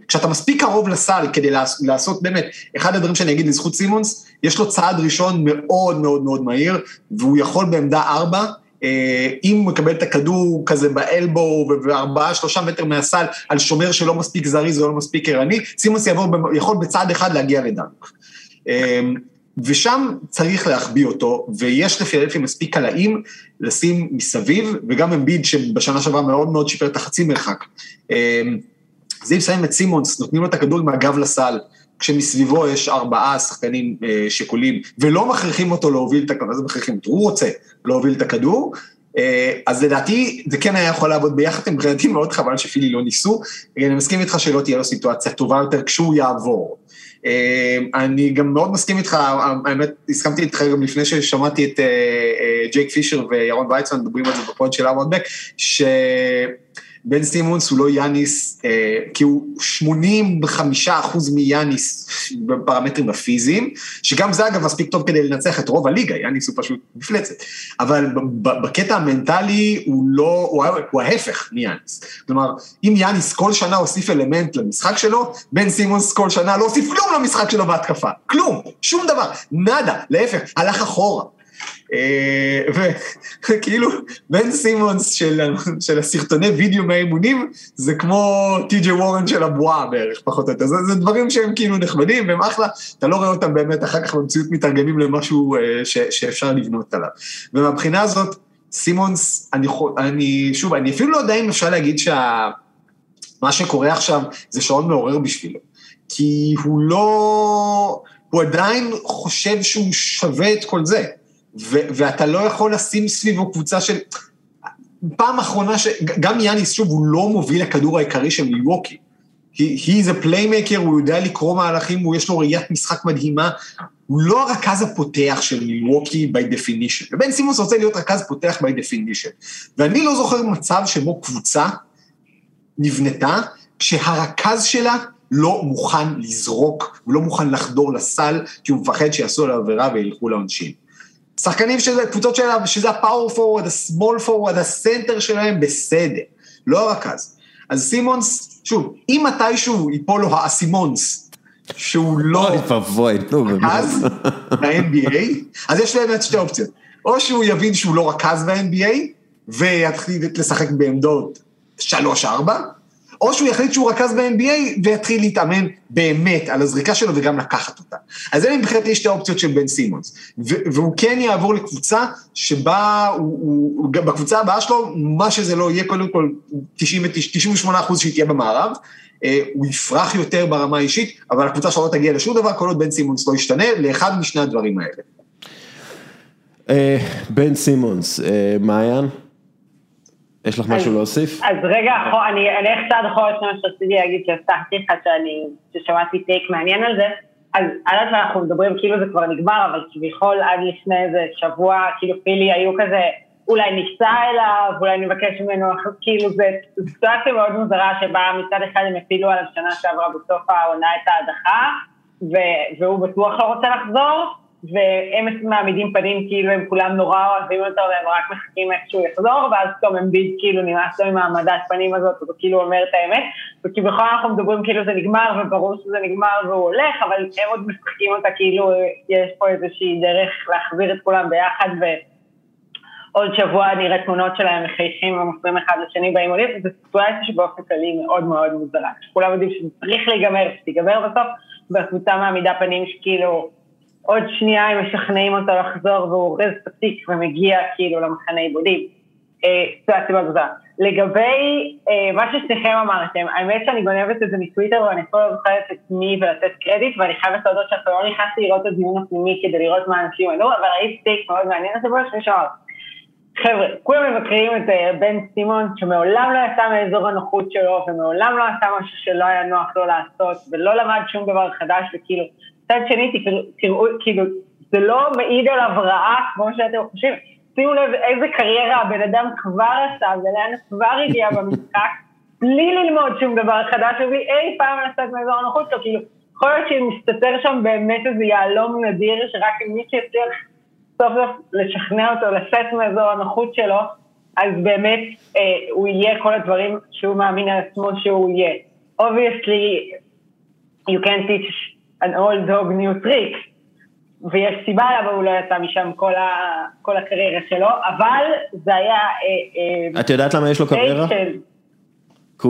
כשאתה מספיק קרוב לסל כדי לעשות באמת, אחד הדברים שאני אגיד לזכות סימונס, יש לו צעד ראשון מאוד מאוד מאוד מהיר, והוא יכול בעמדה 4 אה, אם הוא מקבל את הכדור כזה ב elbow, ארבעה, שלושה מטר מהסל על שומר שלא מספיק זריז ולא מספיק ערני, סימונס יעבור, יכול בצעד אחד להגיע לדנק. ושם צריך להחביא אותו, ויש לפילדלפי מספיק קלעים לשים מסביב, וגם אמביד שבשנה שעברה מאוד מאוד שיפר את החצי מרחק. אז אם שמים את סימונס, נותנים לו את הכדור עם הגב לסל, כשמסביבו יש ארבעה שחקנים אה, שכולים, ולא מכריחים אותו להוביל את הכדור, זה מכריחים אותו? הוא רוצה להוביל את הכדור, אה, אז לדעתי זה כן היה יכול לעבוד ביחד, מבחינתי מאוד חבל שפילי לא ניסו, אני מסכים איתך שלא תהיה לו סיטואציה טובה יותר כשהוא יעבור. אה, אני גם מאוד מסכים איתך, האמת, הסכמתי איתך גם לפני ששמעתי את ג'ייק פישר וירון ויצמן מדברים על זה בפוד של ארמון בק, ש... בן סימונס הוא לא יאניס, אה, כי הוא 85 אחוז מיאניס בפרמטרים הפיזיים, שגם זה אגב מספיק טוב כדי לנצח את רוב הליגה, יאניס הוא פשוט מפלצת. אבל בקטע המנטלי הוא לא, הוא, הוא ההפך מיאניס. כלומר, אם יאניס כל שנה הוסיף אלמנט למשחק שלו, בן סימונס כל שנה לא הוסיף כלום למשחק שלו בהתקפה. כלום, שום דבר, נאדה, להפך, הלך אחורה. אה, וכאילו בן סימונס של, של הסרטוני וידאו מהאימונים זה כמו טי.ג'י וורן של הבועה בערך, פחות או יותר. זה, זה דברים שהם כאילו נחמדים והם אחלה, אתה לא רואה אותם באמת אחר כך במציאות מתורגמים למשהו אה, ש, שאפשר לבנות עליו. ומבחינה הזאת, סימונס, אני, אני, שוב, אני אפילו לא יודע אם אפשר להגיד שמה שקורה עכשיו זה שעון מעורר בשבילו. כי הוא לא, הוא עדיין חושב שהוא שווה את כל זה. ו- ואתה לא יכול לשים סביבו קבוצה של... פעם אחרונה ש... גם יאניס, שוב, הוא לא מוביל הכדור העיקרי של מילווקי. He's a playmaker, הוא יודע לקרוא מהלכים, הוא יש לו ראיית משחק מדהימה. הוא לא הרכז הפותח של מילווקי by definition. ובן סימונס רוצה להיות רכז פותח by definition. ואני לא זוכר מצב שבו קבוצה נבנתה, כשהרכז שלה לא מוכן לזרוק, הוא לא מוכן לחדור לסל, כי הוא מפחד שיעשו עליו עבירה וילכו לעונשין. שחקנים שזה, קבוצות שלה, שזה ה power forward, ה small forward, הסנטר שלהם, בסדר, לא הרכז. אז סימונס, שוב, אם מתישהו ייפול לו האסימונס, שהוא לא רכז ב-NBA, אז יש להם שתי אופציות. או שהוא יבין שהוא לא רכז ב-NBA, ויתחיל לשחק בעמדות 3-4, או שהוא יחליט שהוא רכז ב-NBA ויתחיל להתאמן באמת על הזריקה שלו וגם לקחת אותה. אז אלה מבחינתי שתי האופציות של בן סימונס. והוא כן יעבור לקבוצה שבה, הוא, הוא, בקבוצה הבאה שלו, מה שזה לא יהיה, קודם כל 90, 98 אחוז שהיא תהיה במערב, אה, הוא יפרח יותר ברמה האישית, אבל הקבוצה שלו לא תגיע לשום דבר, כל עוד בן סימונס לא ישתנה, לאחד משני הדברים האלה. אה, בן סימונס, אה, מעיין? יש לך משהו להוסיף? אז רגע, אני אלך צעד אחורה לפני מה שרציתי להגיד, שהבטחתי לך שאני, ששמעתי טייק מעניין על זה, אז עד שאנחנו מדברים כאילו זה כבר נגמר, אבל כביכול עד לפני איזה שבוע, כאילו פילי היו כזה, אולי ניסע אליו, אולי נבקש ממנו, כאילו זה סיטואציה מאוד מוזרה שבה מצד אחד הם הפילו עליו שנה שעברה בסוף העונה את ההדחה, והוא בטוח לא רוצה לחזור, והם מעמידים פנים כאילו הם כולם נורא אוהבים אותו והם רק מחכים איך שהוא יחזור, ואז פתאום הם ביד כאילו נמאס לו עם העמדת פנים הזאת, הוא כאילו אומר את האמת, וכביכול אנחנו מדברים כאילו זה נגמר וברור שזה נגמר והוא הולך, אבל הם עוד משחקים אותה כאילו יש פה איזושהי דרך להחזיר את כולם ביחד ועוד שבוע נראה תמונות שלהם מחייכים ומוסרים אחד לשני באימונים, וזו סיטואציה שבאופן כללי מאוד מאוד מוזרה, כולם יודעים שזה צריך להיגמר, שתיגמר בסוף, והקבוצה מעמידה פנים שכאילו עוד שנייה הם משכנעים אותו לחזור והוא אורז את התיק ומגיע כאילו למחנה עיבודים. אה, סיטואציה מאוד גדולה. לגבי אה, מה ששניכם אמרתם, האמת שאני גונבת את זה מטוויטר ואני אפילו לא זוכרת את מי ולתת קרדיט ואני חייבת להודות שאתה לא נכנסתי לראות את הדיון הפנימי כדי לראות מה אנשים ענו, אבל ראיתי טייק מאוד מעניין השבוע שאני שומעת. חבר'ה, כולם מבקרים את אה, בן סימון שמעולם לא יצא מאזור הנוחות שלו ומעולם לא עשה משהו שלא היה נוח לו לעשות ולא למד שום דבר חדש וכאילו מצד שני, תראו, כאילו, זה לא מעיד על הבראה כמו שאתם חושבים. שימו לב איזה קריירה הבן אדם כבר עשה ולאן כבר הגיע במשחק, [LAUGHS] בלי ללמוד שום דבר חדש, ובלי אי פעם לצאת מאזור הנוחות שלו, כאילו, יכול להיות שמסתתר שם באמת איזה יהלום נדיר, שרק מי שיצליח סוף סוף לשכנע אותו לצאת מאזור הנוחות שלו, אז באמת אה, הוא יהיה כל הדברים שהוא מאמין על עצמו שהוא יהיה. Obviously, you can't teach an old dog new trick. ויש סיבה למה הוא לא יצא משם כל, ה, כל הקריירה שלו, אבל זה היה... אה, את יודעת למה יש לו קריירה? כי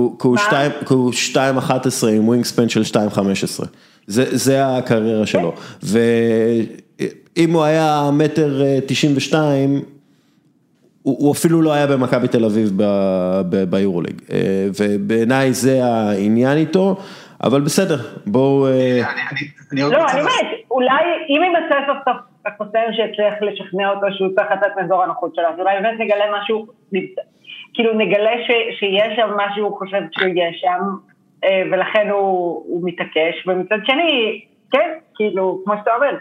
הוא 2.11 עם ווינגספן של 2.15. זה, זה הקריירה שלו. ואם הוא היה מטר 92, הוא, הוא אפילו לא היה במכבי תל אביב ביורוליג. ובעיניי זה העניין איתו. אבל בסדר, בואו... לא, אני אומרת, אולי אם יימצא סוף סוף הקוסם שהצליח לשכנע אותו שהוא צריך לצאת מאזור הנוחות שלו, אז אולי באמת נגלה משהו, כאילו נגלה שיש שם מה שהוא חושב שיש שם, ולכן הוא מתעקש, ומצד שני, כן, כאילו, כמו שאתה אומר,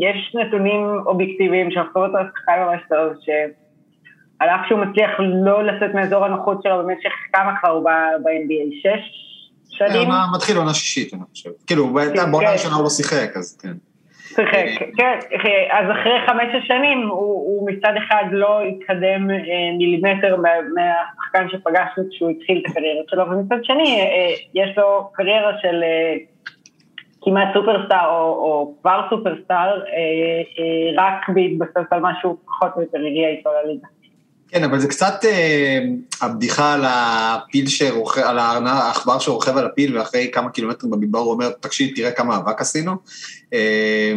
יש נתונים אובייקטיביים אותו לשחקן ממש טוב, שעל אף שהוא מצליח לא לצאת מאזור הנוחות שלו במשך כמה כבר הוא ב-NBA, שש? שנים. מתחיל עונה שישית, אני חושב. כאילו, כן, בעונה כן. ראשונה הוא לא שיחק, אז כן. שיחק, כן. אז אחרי חמש שנים הוא מצד אחד לא התקדם אה, מילימטר מהשחקן שפגשנו כשהוא התחיל את הקריירה שלו, ומצד שני אה, יש לו קריירה של אה, כמעט סופרסטאר או כבר סופרסטאר, רק בהתבסס על משהו פחות או יותר הגיע איתו לליגה. כן, אבל זה קצת אה, הבדיחה על הפיל שרוכב, על העכבר שרוכב על הפיל, ואחרי כמה קילומטרים במדבר הוא אומר, תקשיב, תראה כמה אבק עשינו. אה,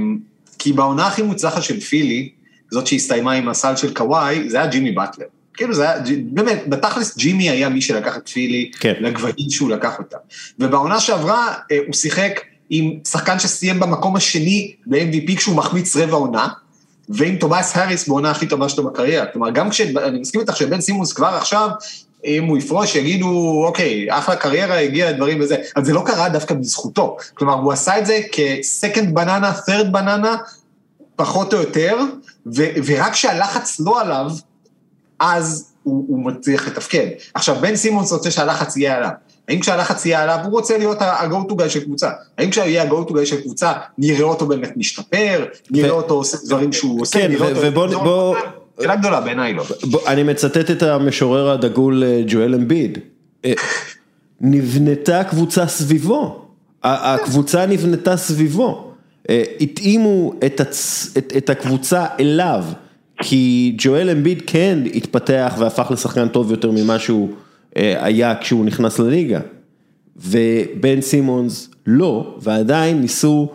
כי בעונה הכי מוצלחת של פילי, זאת שהסתיימה עם הסל של קוואי, זה היה ג'ימי באטלר. כאילו זה היה, באמת, בתכלס ג'ימי היה מי שלקח את פילי כן. לגבהים שהוא לקח אותה. ובעונה שעברה אה, הוא שיחק עם שחקן שסיים במקום השני ב-MVP כשהוא מחמיץ רבע עונה. ועם טובייס האריס בעונה הכי טובה שלו בקריירה. כלומר, גם כש... אני מסכים איתך שבן סימונס כבר עכשיו, אם הוא יפרוש, יגידו, אוקיי, אחלה קריירה, הגיע לדברים וזה. אז זה לא קרה דווקא בזכותו. כלומר, הוא עשה את זה כ-second banana, third banana, פחות או יותר, ו- ורק כשהלחץ לא עליו, אז הוא, הוא מצליח לתפקד. עכשיו, בן סימונס רוצה שהלחץ יהיה עליו. האם כשהלחץ יהיה עליו, הוא רוצה להיות ה-go to guy של קבוצה. האם כשיהיה ה-go to guy של קבוצה, נראה אותו באמת משתפר, נראה אותו עושה דברים שהוא עושה, כן, נראה אותו... שאלה גדולה בעיניי לא. אני מצטט את המשורר הדגול אה, ג'ואל אמביד. אה, נבנתה קבוצה סביבו. הקבוצה נבנתה סביבו. אה, התאימו את, הצ... את, את הקבוצה אליו, כי ג'ואל אמביד כן התפתח והפך לשחקן טוב יותר ממה שהוא היה כשהוא נכנס לליגה, ובן סימונס לא, ועדיין ניסו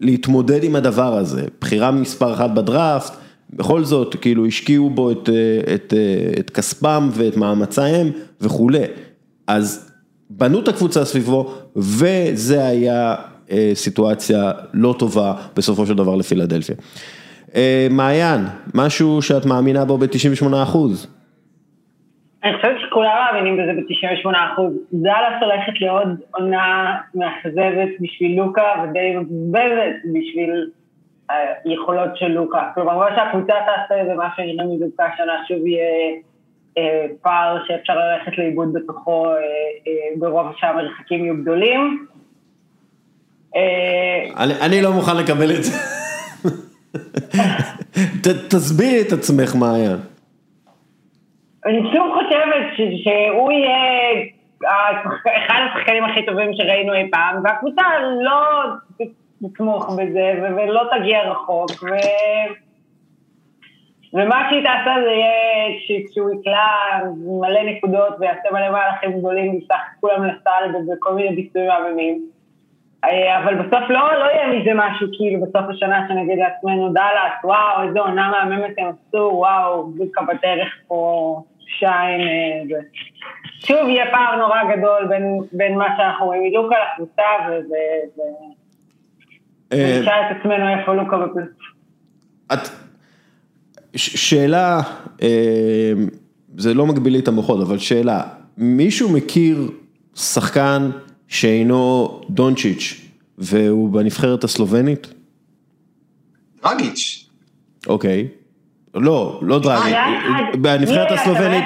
להתמודד עם הדבר הזה, בחירה מספר אחת בדראפט, בכל זאת, כאילו השקיעו בו את, את, את כספם ואת מאמציהם וכולי, אז בנו את הקבוצה סביבו, וזה היה סיטואציה לא טובה בסופו של דבר לפילדלפיה. מעיין, משהו שאת מאמינה בו ב-98 אחוז. אני חושבת שכולם מאמינים בזה ב-98 אחוז. דאלאס הולכת לעוד עונה מאכזבת בשביל לוקה ודי מבזבזת בשביל היכולות של לוקה. כלומר, מה שהקבוצה תעשה ומה שנראה מלוקה השנה שוב יהיה אה, פער שאפשר ללכת לאיבוד בתוכו אה, אה, ברוב שהמרחקים יהיו גדולים. אה, אני, אני לא מוכן לקבל את זה. תסבירי את עצמך, מעיין. אני שוב חושבת שהוא יהיה אחד השחקנים הכי טובים שראינו אי פעם, והקבוצה לא תתמוך בזה ולא תגיע רחוק, ו... ומה שהיא תעשה זה יהיה כשהוא יקלע מלא נקודות ויעשה מלא מהלכים גדולים, יפתח כולם לסל ובכל מיני ביצועים מהממים. אה, אבל בסוף לא, לא יהיה מזה משהו כאילו בסוף השנה שנגיד לעצמנו דאלאס, וואו, איזה עונה מהממת הם עשו, וואו, בדיוק בדרך פה שיין. אה, שוב יהיה פער נורא גדול בין, בין מה שאנחנו רואים בדיוק על הקבוצה ונשאל אה, את עצמנו איפה לוקה בפלוס. שאלה, זה לא מגביל לי את המוחות, אבל שאלה, מישהו מכיר שחקן שאינו דונצ'יץ', והוא בנבחרת הסלובנית? דרגיץ'. אוקיי. לא, לא דרגיץ', בנבחרת הסלובנית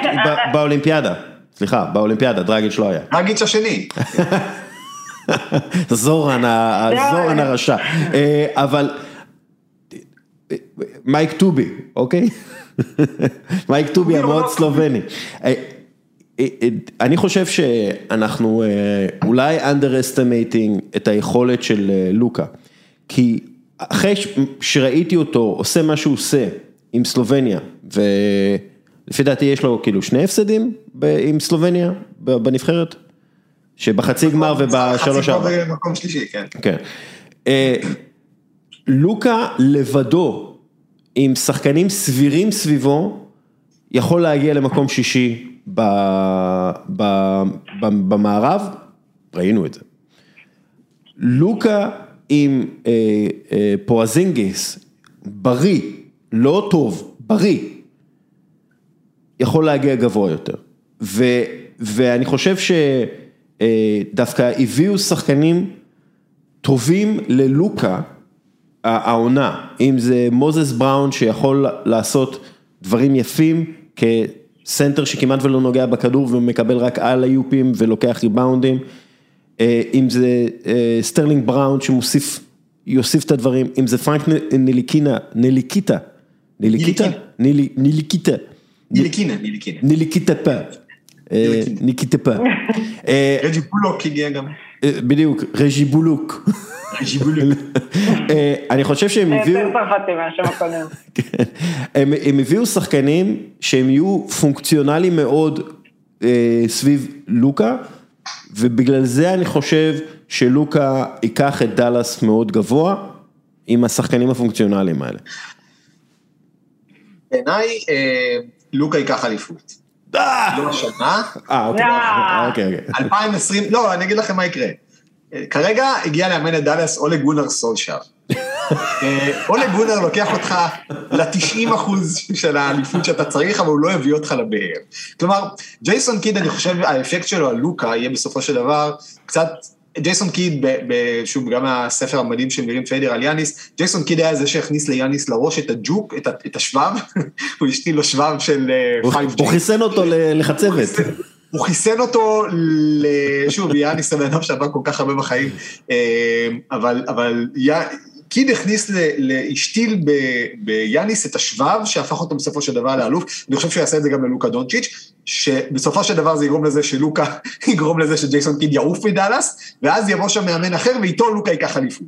באולימפיאדה. סליחה, באולימפיאדה, דרגיץ' לא היה. דרגיץ' השני. [LAUGHS] זורן, זורן הרשע. אה, אבל מייק טובי, אוקיי? [LAUGHS] מייק טובי המאוד סלובני. אה, אני חושב שאנחנו אולי underestimating את היכולת של לוקה, כי אחרי שראיתי אותו עושה מה שהוא עושה עם סלובניה, ולפי דעתי יש לו כאילו שני הפסדים עם סלובניה בנבחרת, שבחצי גמר ובשלוש ארבע. חצי גמר במקום שלישי, כן. כן. אה, לוקה לבדו, עם שחקנים סבירים סביבו, יכול להגיע למקום שישי במערב, ראינו את זה. לוקה עם אה, אה, פואזינגיס, בריא, לא טוב, בריא, יכול להגיע גבוה יותר. ו, ואני חושב שדווקא אה, הביאו שחקנים טובים ללוקה, העונה, אם זה מוזס בראון שיכול לעשות דברים יפים כסנטר שכמעט ולא נוגע בכדור ומקבל רק על איופים ולוקח ריבאונדים. אה, אם זה אה, סטרלינג בראון שמוסיף, יוסיף את הדברים, אם זה פרנק נליקינה, נליקיטה, נליקיטה, נליקיטה, נליקינה, נליקינה, נליקיטה פה, אה, ניקיטה פה. רג'י בולוק הגיע גם. בדיוק, רג'י בולוק. רג'י בולוק. אני חושב שהם הביאו, יותר צרפתי מהשם הקודם. [LAUGHS] כן. הם הביאו שחקנים שהם יהיו פונקציונליים מאוד סביב לוקה. ובגלל זה אני חושב שלוקה ייקח את דאלאס מאוד גבוה עם השחקנים הפונקציונליים האלה. בעיניי לוקה ייקח אליפות. לא השנה. אה, אוקיי, אוקיי. 2020, לא, אני אגיד לכם מה יקרה. כרגע הגיע לאמן את דאלאס אולה גונר סולשר. אולה גונר לוקח אותך ל-90 אחוז של האליפות שאתה צריך, אבל הוא לא יביא אותך לבאר. כלומר, ג'ייסון קיד, אני חושב, האפקט שלו על לוקה יהיה בסופו של דבר קצת... ג'ייסון קיד, שוב, גם הספר המדהים של מירים פיידר על יאניס, ג'ייסון קיד היה זה שהכניס ליאניס לראש את הג'וק, את השבב, [LAUGHS] הוא השתיל לו שבב של 5G. הוא חיסן אותו לחצבת. הוא חיסן אותו, שוב, יאניס זה בן אדם שעבר כל כך הרבה בחיים, אבל קיד הכניס, השתיל ביאניס את השבב שהפך אותו בסופו של דבר לאלוף, אני חושב שהוא יעשה את זה גם ללוקה דונצ'יץ', שבסופו של דבר זה יגרום לזה שלוקה, [LAUGHS] יגרום לזה שג'ייסון קיד יעוף מדאלאס, ואז יבוא שם מאמן אחר ואיתו לוקה ייקח אליפות.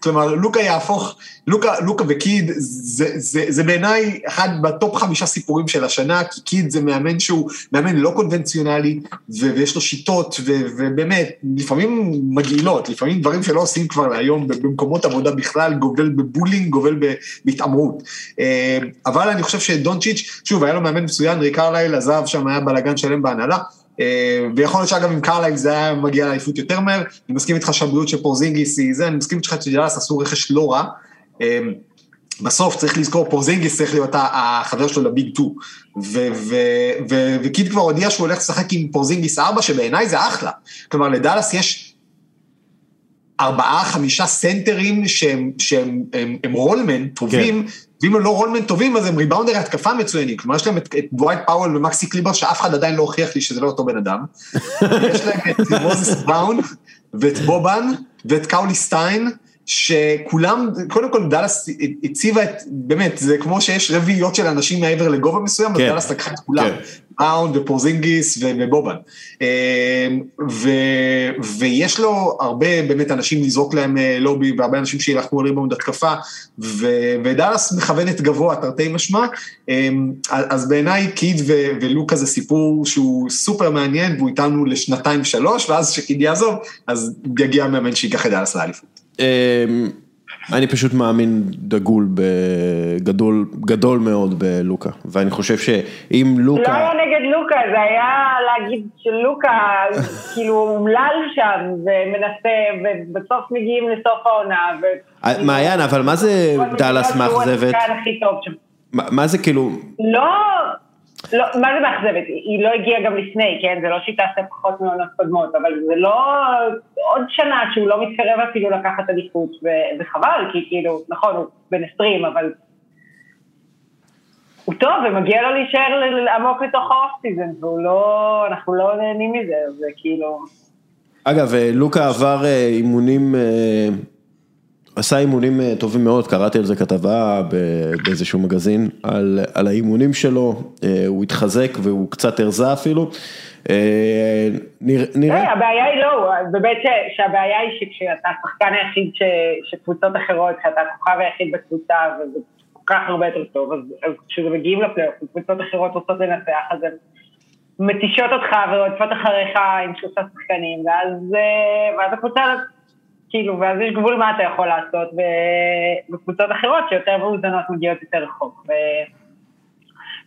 כלומר, לוקה יהפוך, לוקה, לוקה וקיד, זה, זה, זה בעיניי אחד ב top חמישה סיפורים של השנה, כי קיד זה מאמן שהוא מאמן לא קונבנציונלי, ויש לו שיטות, ו, ובאמת, לפעמים מגעילות, לפעמים דברים שלא עושים כבר היום במקומות עבודה בכלל, גובל ב bullying, גובל בהתעמרות. אבל אני חושב שדונצ'יץ', שוב, היה לו מאמן מצוין, ריק קרלייל עזב שם, היה בלאגן שלם בהנהלה. ויכול להיות שאגב עם קרלייל זה היה מגיע לאליפות יותר מהר, אני מסכים איתך שהבריאות של פורזינגיס היא זה, אני מסכים איתך שדאלאס עשו רכש לא רע. בסוף צריך לזכור, פורזינגיס צריך להיות החבר שלו ל big 2, וקיד כבר הודיע שהוא הולך לשחק עם פורזינגיס 4, שבעיניי זה אחלה. כלומר, לדאלאס יש ארבעה, חמישה סנטרים שהם, שהם הם, הם roll man טובים, כן. ואם הם לא roll man טובים, אז הם ריבאונדרי התקפה מצוינים. כלומר, יש להם את, את דווייט פאוול ומקסי קליבר, שאף אחד עדיין לא הוכיח לי שזה לא אותו בן אדם. [LAUGHS] יש להם את מוזס בראון, ואת בובן, ואת קאולי סטיין, שכולם, קודם כל דאלאס הציבה את, באמת, זה כמו שיש רביעיות של אנשים מעבר לגובה מסוים, כן. אז דאלאס לקחה את כולם. כן. בראון ופורזינגיס ובובן. ו, ויש לו הרבה באמת אנשים לזרוק להם לובים, והרבה אנשים שילחמו על ריבאונד התקפה, ודאלאס מכוונת גבוה, תרתי משמע, אז בעיניי קיד ו, ולוקה זה סיפור שהוא סופר מעניין, והוא איתנו לשנתיים שלוש, ואז כשקיד יעזוב, אז יגיע מאמן שייקח את דאלאס לאליפות. אני פשוט מאמין דגול בגדול, גדול מאוד בלוקה, ואני חושב שאם לוקה... לא היה נגד לוקה, זה היה להגיד שלוקה כאילו אומלל שם ומנסה, ובסוף מגיעים לסוף העונה. ו... מעיין, אבל מה זה דאלאס מאכזבת? מה זה כאילו... לא... לא, מה זה מאכזבת? היא לא הגיעה גם לפני, כן? זה לא שהיא תעשה פחות מעונות קודמות, אבל זה לא עוד שנה שהוא לא מתקרב אפילו לקחת אליפות, וחבל, כי כאילו, נכון, הוא בן 20, אבל הוא טוב, ומגיע לו להישאר עמוק לתוך ה off season, והוא לא, אנחנו לא נהנים מזה, זה כאילו... אגב, לוקה עבר אימונים עשה אימונים טובים מאוד, קראתי על זה כתבה באיזשהו מגזין, על, על האימונים שלו, הוא התחזק והוא קצת הרזה אפילו. נראה. הבעיה היא לא, באמת שהבעיה היא שכשאתה השחקן היחיד שקבוצות אחרות, שאתה הכוכב היחיד בקבוצה וזה כל כך הרבה יותר טוב, אז כשזה מגיעים לפלייאוף, קבוצות אחרות רוצות לנצח, אז הן מתישות אותך ורודפות אחריך עם שלושה שחקנים, ואז, ואז הקבוצה, כאילו, ואז יש גבול מה אתה יכול לעשות, וקבוצות אחרות שיותר מאוזנות מגיעות יותר רחוק.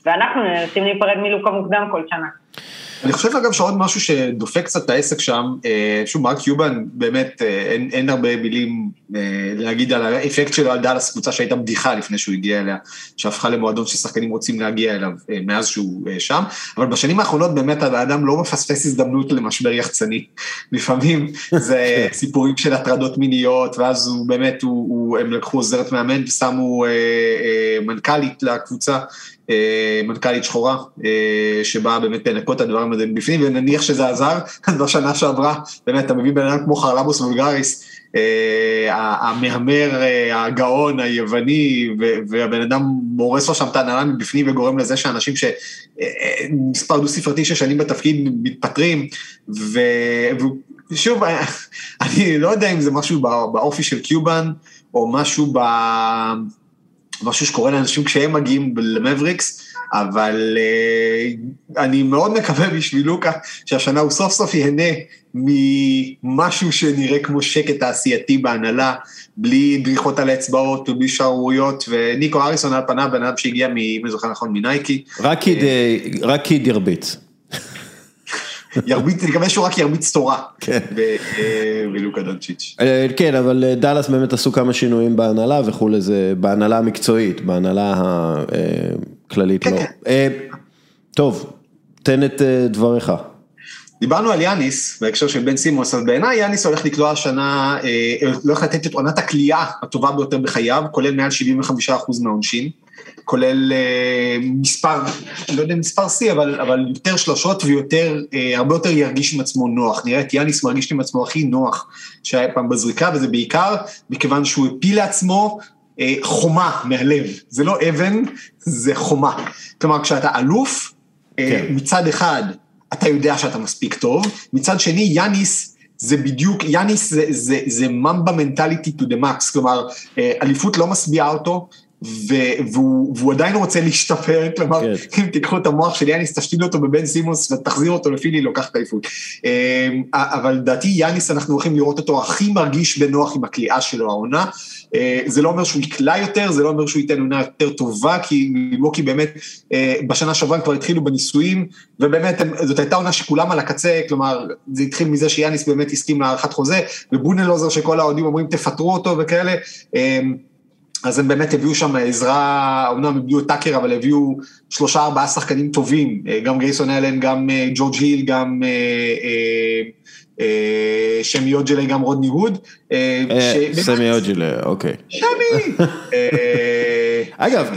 ואנחנו מנסים להיפרד מלוקה מוקדם כל שנה. אני חושב אגב שעוד משהו שדופק קצת את העסק שם, אה, שוב מרק יובן באמת אה, אין, אין הרבה מילים אה, להגיד על האפקט שלו על דאלאס, קבוצה שהייתה בדיחה לפני שהוא הגיע אליה, שהפכה למועדון ששחקנים רוצים להגיע אליו מאז שהוא שם, אבל בשנים האחרונות באמת האדם לא מפספס הזדמנות למשבר יחצני, [LAUGHS] לפעמים זה סיפורים של הטרדות מיניות, ואז הוא באמת, הוא, הוא, הם לקחו עוזרת מאמן ושמו מנכ"לית לקבוצה. אה, מנכ"לית שחורה, אה, שבאה באמת לנקות את הדברים האלה מבפנים, ונניח שזה עזר, [LAUGHS] אז בשנה שעברה, באמת, אתה מביא בן אדם כמו חרלבוס וולגריס, אה, המהמר, הגאון, היווני, והבן אדם מורס לו שם את ההנהלה מבפנים וגורם לזה שאנשים שמספר דו ספרתי של שנים בתפקיד מתפטרים, ושוב, [LAUGHS] אני לא יודע אם זה משהו באופי של קיובן, או משהו ב... משהו שקורה לאנשים כשהם מגיעים למבריקס, אבל uh, אני מאוד מקווה בשביל לוקה שהשנה הוא סוף סוף ייהנה ממשהו שנראה כמו שקט תעשייתי בהנהלה, בלי דריכות על האצבעות ובלי שערוריות, וניקו אריסון על פניו, בן אדם שהגיע, אם אני זוכר נכון, מנייקי. רק קיד ירביץ. ירביץ, אני מקווה שהוא רק ירביץ תורה. כן. בלוקה דונצ'יץ'. אה, כן, אבל אה, דאלאס באמת עשו כמה שינויים בהנהלה וכולי, זה בהנהלה המקצועית, בהנהלה הכללית כן, לא. כן. טוב, תן את דבריך. דיברנו על יאניס בהקשר של בן סימוס, אז בעיניי יאניס הולך לקלוע השנה, הולך לתת את עונת הכלייה הטובה ביותר בחייו, כולל מעל 75% מהעונשין. כולל אה, מספר, לא יודע מספר שיא, אבל, אבל יותר שלושות ויותר, אה, הרבה יותר ירגיש עם עצמו נוח. נראה את יאניס מרגיש עם עצמו הכי נוח שהיה פעם בזריקה, וזה בעיקר מכיוון שהוא הפיל לעצמו אה, חומה מהלב. זה לא אבן, זה חומה. כלומר, כשאתה אלוף, כן. מצד אחד, אתה יודע שאתה מספיק טוב, מצד שני, יאניס זה בדיוק, יאניס זה, זה, זה mamba mentality to the max, כלומר, אליפות לא משביעה אותו, והוא, והוא עדיין רוצה להשתפר, כלומר, כן. אם תיקחו את המוח של יאניס, תשתילו אותו בבן סימוס ותחזיר אותו לפילי, לוקח את האליפות. אמ, אבל לדעתי יאניס, אנחנו הולכים לראות אותו הכי מרגיש בנוח עם הכלייה שלו העונה. אה, זה לא אומר שהוא יקלע יותר, זה לא אומר שהוא ייתן עונה יותר טובה, כי מילווקי באמת, אה, בשנה שעברה כבר התחילו בניסויים, ובאמת זאת הייתה עונה שכולם על הקצה, כלומר, זה התחיל מזה שיאניס באמת הסכים להארכת חוזה, ובונלוזר שכל האוהדים אומרים תפטרו אותו וכאלה. אז הם באמת הביאו שם עזרה, אמנם הביאו את טאקר, אבל הביאו שלושה ארבעה שחקנים טובים, אה, גם גרייסון אלן, גם אה, ג'ורג' היל, גם אה, שמי אוג'לה, גם רודני ווד. סמי אוג'לה, אוקיי. שמי! [LAUGHS] אגב,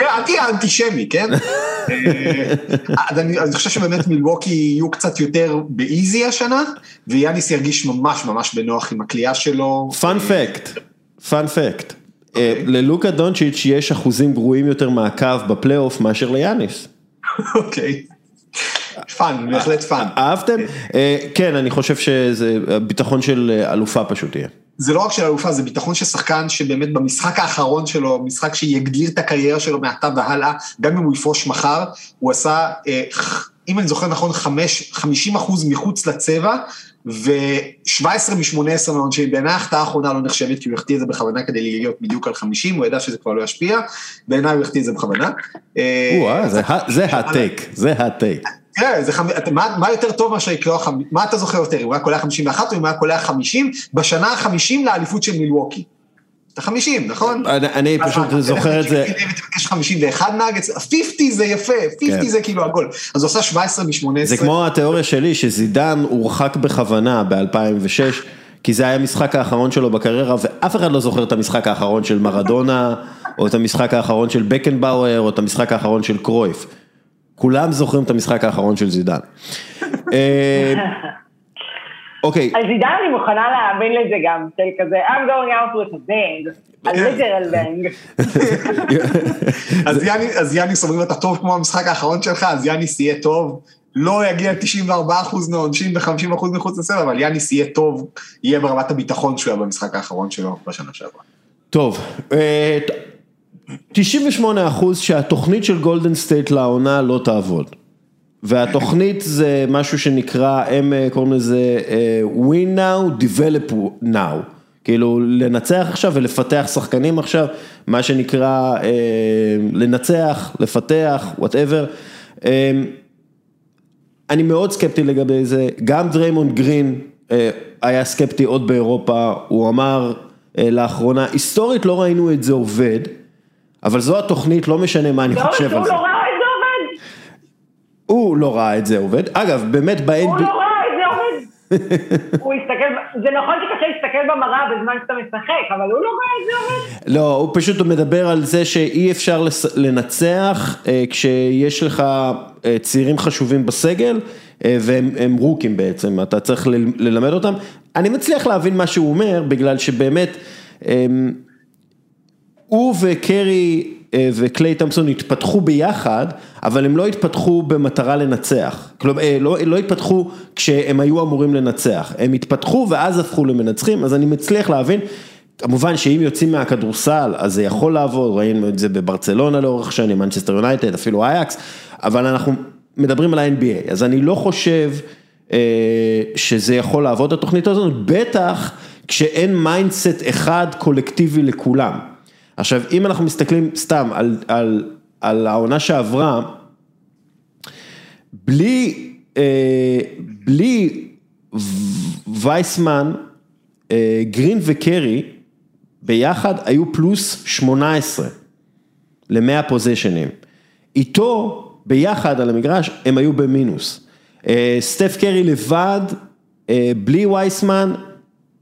אל תהיה אנטישמי, כן? [LAUGHS] אז אני חושב שבאמת מילווקי יהיו קצת יותר באיזי השנה, ויאניס ירגיש ממש ממש בנוח עם הקליעה שלו. fun fact, fun fact. אה, ללוקה דונצ'יץ' יש אחוזים גרועים יותר מהקו בפלייאוף מאשר ליאניס. [LAUGHS] אוקיי. fun, בהחלט fun. אהבתם? אה, כן, אני חושב שזה ביטחון של אלוף פשוט יהיה. זה לא רק של אלוף, זה ביטחון של שחקן שבאמת במשחק האחרון שלו, משחק שיגדיר את הקריירה שלו מעתה והלאה, גם אם הוא יפרוש מחר, הוא עשה, אה, אם אני זוכר נכון, 50 אחוז מחוץ לצבע, ו-17 מ-18 מאוד שבעיניי ההחטאה האחרונה לא נחשבת, כי הוא החטיא את זה בכוונה כדי להיות בדיוק על 50, הוא ידע שזה כבר לא ישפיע, בעיניי הוא החטיא את זה בכוונה. אה, זה הטייק, זה הטייק. תראה, מה יותר טוב מאשר יקלוע, מה אתה זוכר יותר, אם הוא היה קולע 51 או אם הוא היה קולע 50, בשנה ה-50 לאליפות של מילווקי. אתה 50, נכון? אני פשוט זוכר את זה. יש 51 נאגץ, 50 זה יפה, 50 כן. זה כאילו הגול. אז הוא עושה 17 מ-18. זה כמו התיאוריה שלי, שזידן הורחק בכוונה ב-2006, כי זה היה המשחק האחרון שלו בקריירה, ואף אחד לא זוכר את המשחק האחרון של מרדונה, או את המשחק האחרון של בקנבאואר, או את המשחק האחרון של קרויף. כולם זוכרים את המשחק האחרון של זידן. אה, אוקיי. אז עידן אני מוכנה להאמין לזה גם, של כזה, I'm going out with a bang, a literal bang. אז יאני- יאניס אומרים אתה טוב כמו המשחק האחרון שלך, אז יאניס יהיה טוב. לא יגיע 94% מהעונשין ו-50% מחוץ לסבב, אבל יאניס יהיה טוב, יהיה ברמת הביטחון שהוא היה במשחק האחרון שלו בשנה שעברה. טוב, אה, 98 אחוז שהתוכנית של גולדן סטייט לעונה לא תעבוד. והתוכנית זה משהו שנקרא, הם אה, קוראים לזה אה, win now, develop now. כאילו לנצח עכשיו ולפתח שחקנים עכשיו, מה שנקרא אה, לנצח, לפתח, whatever. אני מאוד סקפטי לגבי זה, גם דריימונד גרין אה, היה סקפטי עוד באירופה, הוא אמר אה, לאחרונה, היסטורית לא ראינו את זה עובד, אבל זו התוכנית, לא משנה מה אני לא, חושב על זה. לא ראה את זה עובד, הוא לא ראה את זה עובד, אגב, באמת הוא ב-NBA, לא ראה את זה עובד. [LAUGHS] הוא הסתכל, זה נכון שקשה להסתכל במראה בזמן שאתה משחק, אבל הוא לא ראה את זה עובד. לא, הוא פשוט מדבר על זה שאי אפשר לנצח אה, כשיש לך אה, צעירים חשובים בסגל, אה, והם הם רוקים בעצם, אתה צריך ללמד אותם. אני מצליח להבין מה שהוא אומר, בגלל שבאמת, אה, הוא וקרי וקליי תמפסון התפתחו ביחד, אבל הם לא התפתחו במטרה לנצח. כלומר, אה, לא, לא התפתחו כשהם היו אמורים לנצח. הם התפתחו ואז הפכו למנצחים, אז אני מצליח להבין. כמובן שאם יוצאים מהכדורסל, אז זה יכול לעבוד, ראינו את זה בברצלונה לאורך שנים, מנצ'סטר יונייטד, אפילו אייקס, אבל אנחנו מדברים על ה-NBA, אז אני לא חושב אה, שזה יכול לעבוד התוכנית הזאת, בטח כשאין mindset אחד קולקטיבי לכולם. עכשיו, אם אנחנו מסתכלים סתם על, על, על העונה שעברה, בלי, אה, בלי וייסמן, אה, גרין וקרי, ביחד היו פלוס 18 ל-100 פוזיישנים. איתו, ביחד על המגרש, הם היו במינוס. אה, סטף קרי לבד, אה, בלי וייסמן,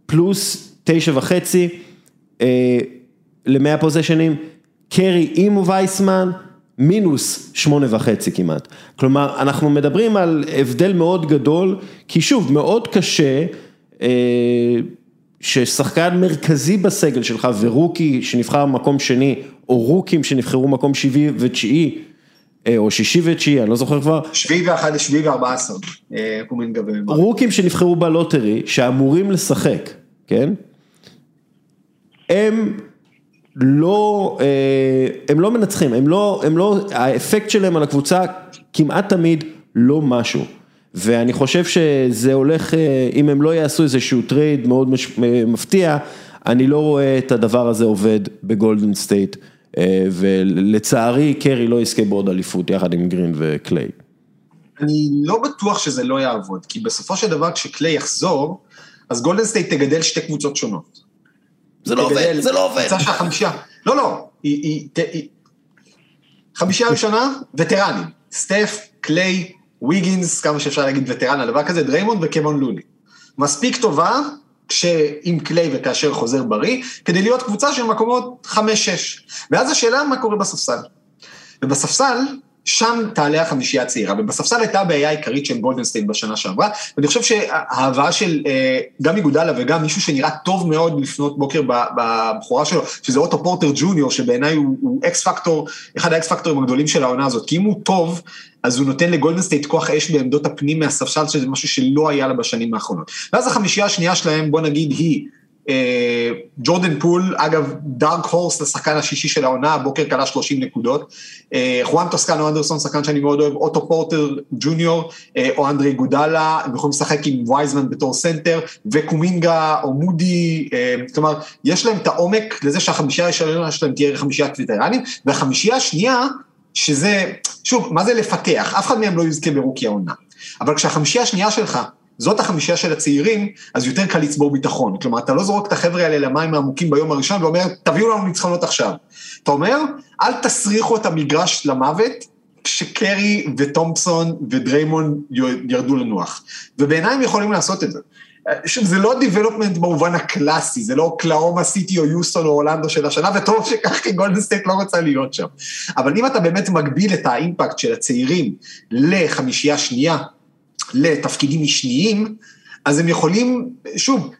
פלוס תשע וחצי אה, ל-100 פוזיישנים, קרי עם וייסמן, מינוס שמונה וחצי כמעט. כלומר, אנחנו מדברים על הבדל מאוד גדול, כי שוב, מאוד קשה אה, ששחקן מרכזי בסגל שלך ורוקי שנבחר במקום שני, או רוקים שנבחרו מקום שביעי ותשיעי, אה, או שישי ותשיעי, אני לא זוכר כבר, שביעי ואחד, שביעי וארבע עשר, אה, קומינגה ו... רוקים שנבחרו בלוטרי, שאמורים לשחק, כן? הם לא, אה, הם לא מנצחים, הם לא, הם לא, האפקט שלהם על הקבוצה כמעט תמיד לא משהו. ואני חושב שזה הולך, אה, אם הם לא יעשו איזשהו trade מאוד מש- מפתיע, אני לא רואה את הדבר הזה עובד בגולדן סטייט, אה, ולצערי קרי לא יזכה בעוד אליפות יחד עם גרין וקליי. אני לא בטוח שזה לא יעבוד, כי בסופו של דבר כשקליי יחזור, אז גולדן סטייט תגדל שתי קבוצות שונות. זה לא עובד, זה לא עובד. קבוצה של חמישה. לא, לא, היא, היא, ת- היא... חמישייה ראשונה, וטרנים. סטף, קליי, ויגינס, כמה שאפשר להגיד וטרן על דבר כזה, דריימונד וקוון לוני. מספיק טובה, כשעם קליי וכאשר חוזר בריא, כדי להיות קבוצה של מקומות חמש-שש. ואז השאלה מה קורה בספסל. ובספסל, שם תעלה החמישייה הצעירה, ובספסל הייתה הבעיה העיקרית של גולדן סטייט בשנה שעברה, ואני חושב שההבאה של אה, גם איגודלה וגם מישהו שנראה טוב מאוד לפנות בוקר בבכורה שלו, שזה אוטו פורטר ג'וניור, שבעיניי הוא, הוא X factor, אחד ה X factor ים הגדולים של העונה הזאת, כי אם הוא טוב, אז הוא נותן לגולדן סטייט כוח אש בעמדות הפנים מהספסל, שזה משהו שלא היה לה בשנים האחרונות. ואז החמישייה השנייה שלהם, בוא נגיד, היא ג'ורדן פול, אגב, dark horse, לשחקן השישי של העונה, הבוקר קלע 30 נקודות. אה, חואן טוסקנו אנדרסון, שחקן שאני מאוד אוהב, אוטו פורטר ג'וניור, אה, או אנדרה איגודלה, הם יכולים לשחק עם וייזמן בתור סנטר, וקומינגה או מודי, אה, כלומר, יש להם את העומק לזה שהחמישייה הראשונה שלהם תהיה חמישיית וטרנים, והחמישייה השנייה, שזה, שוב, מה זה לפתח? אף אחד מהם לא יזכה ב rookie העונה. אבל כשהחמישייה השנייה שלך, זאת החמישייה של הצעירים, אז יותר קל לצבור ביטחון. כלומר, אתה לא זורק את החבר'ה האלה למים העמוקים ביום הראשון ואומר, תביאו לנו ניצחונות עכשיו. אתה אומר, אל תסריחו את המגרש למוות, כשקרי ותומפסון ודריימונד ירדו לנוח. ובעיניי הם יכולים לעשות את זה. שוב, זה לא development במובן הקלאסי, זה לא אוקלהומה סיטי או יוסטון או אורלנדו של השנה, וטוב שכך כי גולדן סטייט לא רוצה להיות שם. אבל אם אתה באמת מגביל את ה impact של הצעירים לחמישייה שנייה, לתפקידים משניים, אז הם יכולים, שוב,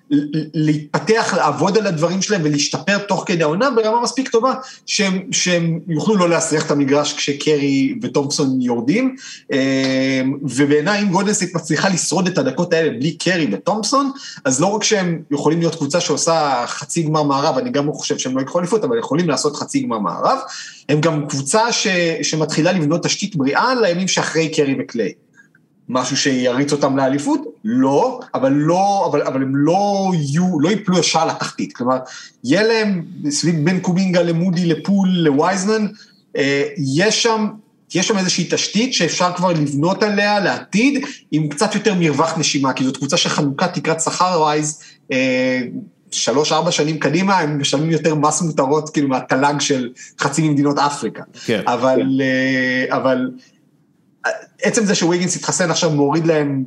להתפתח, לעבוד על הדברים שלהם ולהשתפר תוך כדי העונה ברמה מספיק טובה, שהם, שהם יוכלו לא להסריח את המגרש כשקרי ותומפסון יורדים, אה, ובעיניי אם גולדנסט מצליחה לשרוד את הדקות האלה בלי קרי ותומפסון, אז לא רק שהם יכולים להיות קבוצה שעושה חצי גמר מערב, אני גם לא חושב שהם לא יקחו אליפות, אבל יכולים לעשות חצי גמר מערב, הם גם קבוצה ש, שמתחילה לבנות תשתית בריאה לימים שאחרי קרי וקליי. משהו שיריץ אותם לאליפות? לא, אבל לא, אבל, אבל הם לא יהיו, לא יפלו ישר לתחתית. כלומר, יהיה להם סביב בין קומינגה למודי, לפול, לווייזמן, אה, יש שם, יש שם איזושהי תשתית שאפשר כבר לבנות עליה לעתיד, עם קצת יותר מרווח נשימה, כי זאת קבוצה שחנוכה תקרת שכר ווייז, אה, שלוש-ארבע שנים קדימה, הם משלמים יותר מס מותרות, כאילו, מהתל"ג של חצי ממדינות אפריקה. כן. אבל, כן. אבל עצם זה שוויגינס התחסן עכשיו מוריד להם,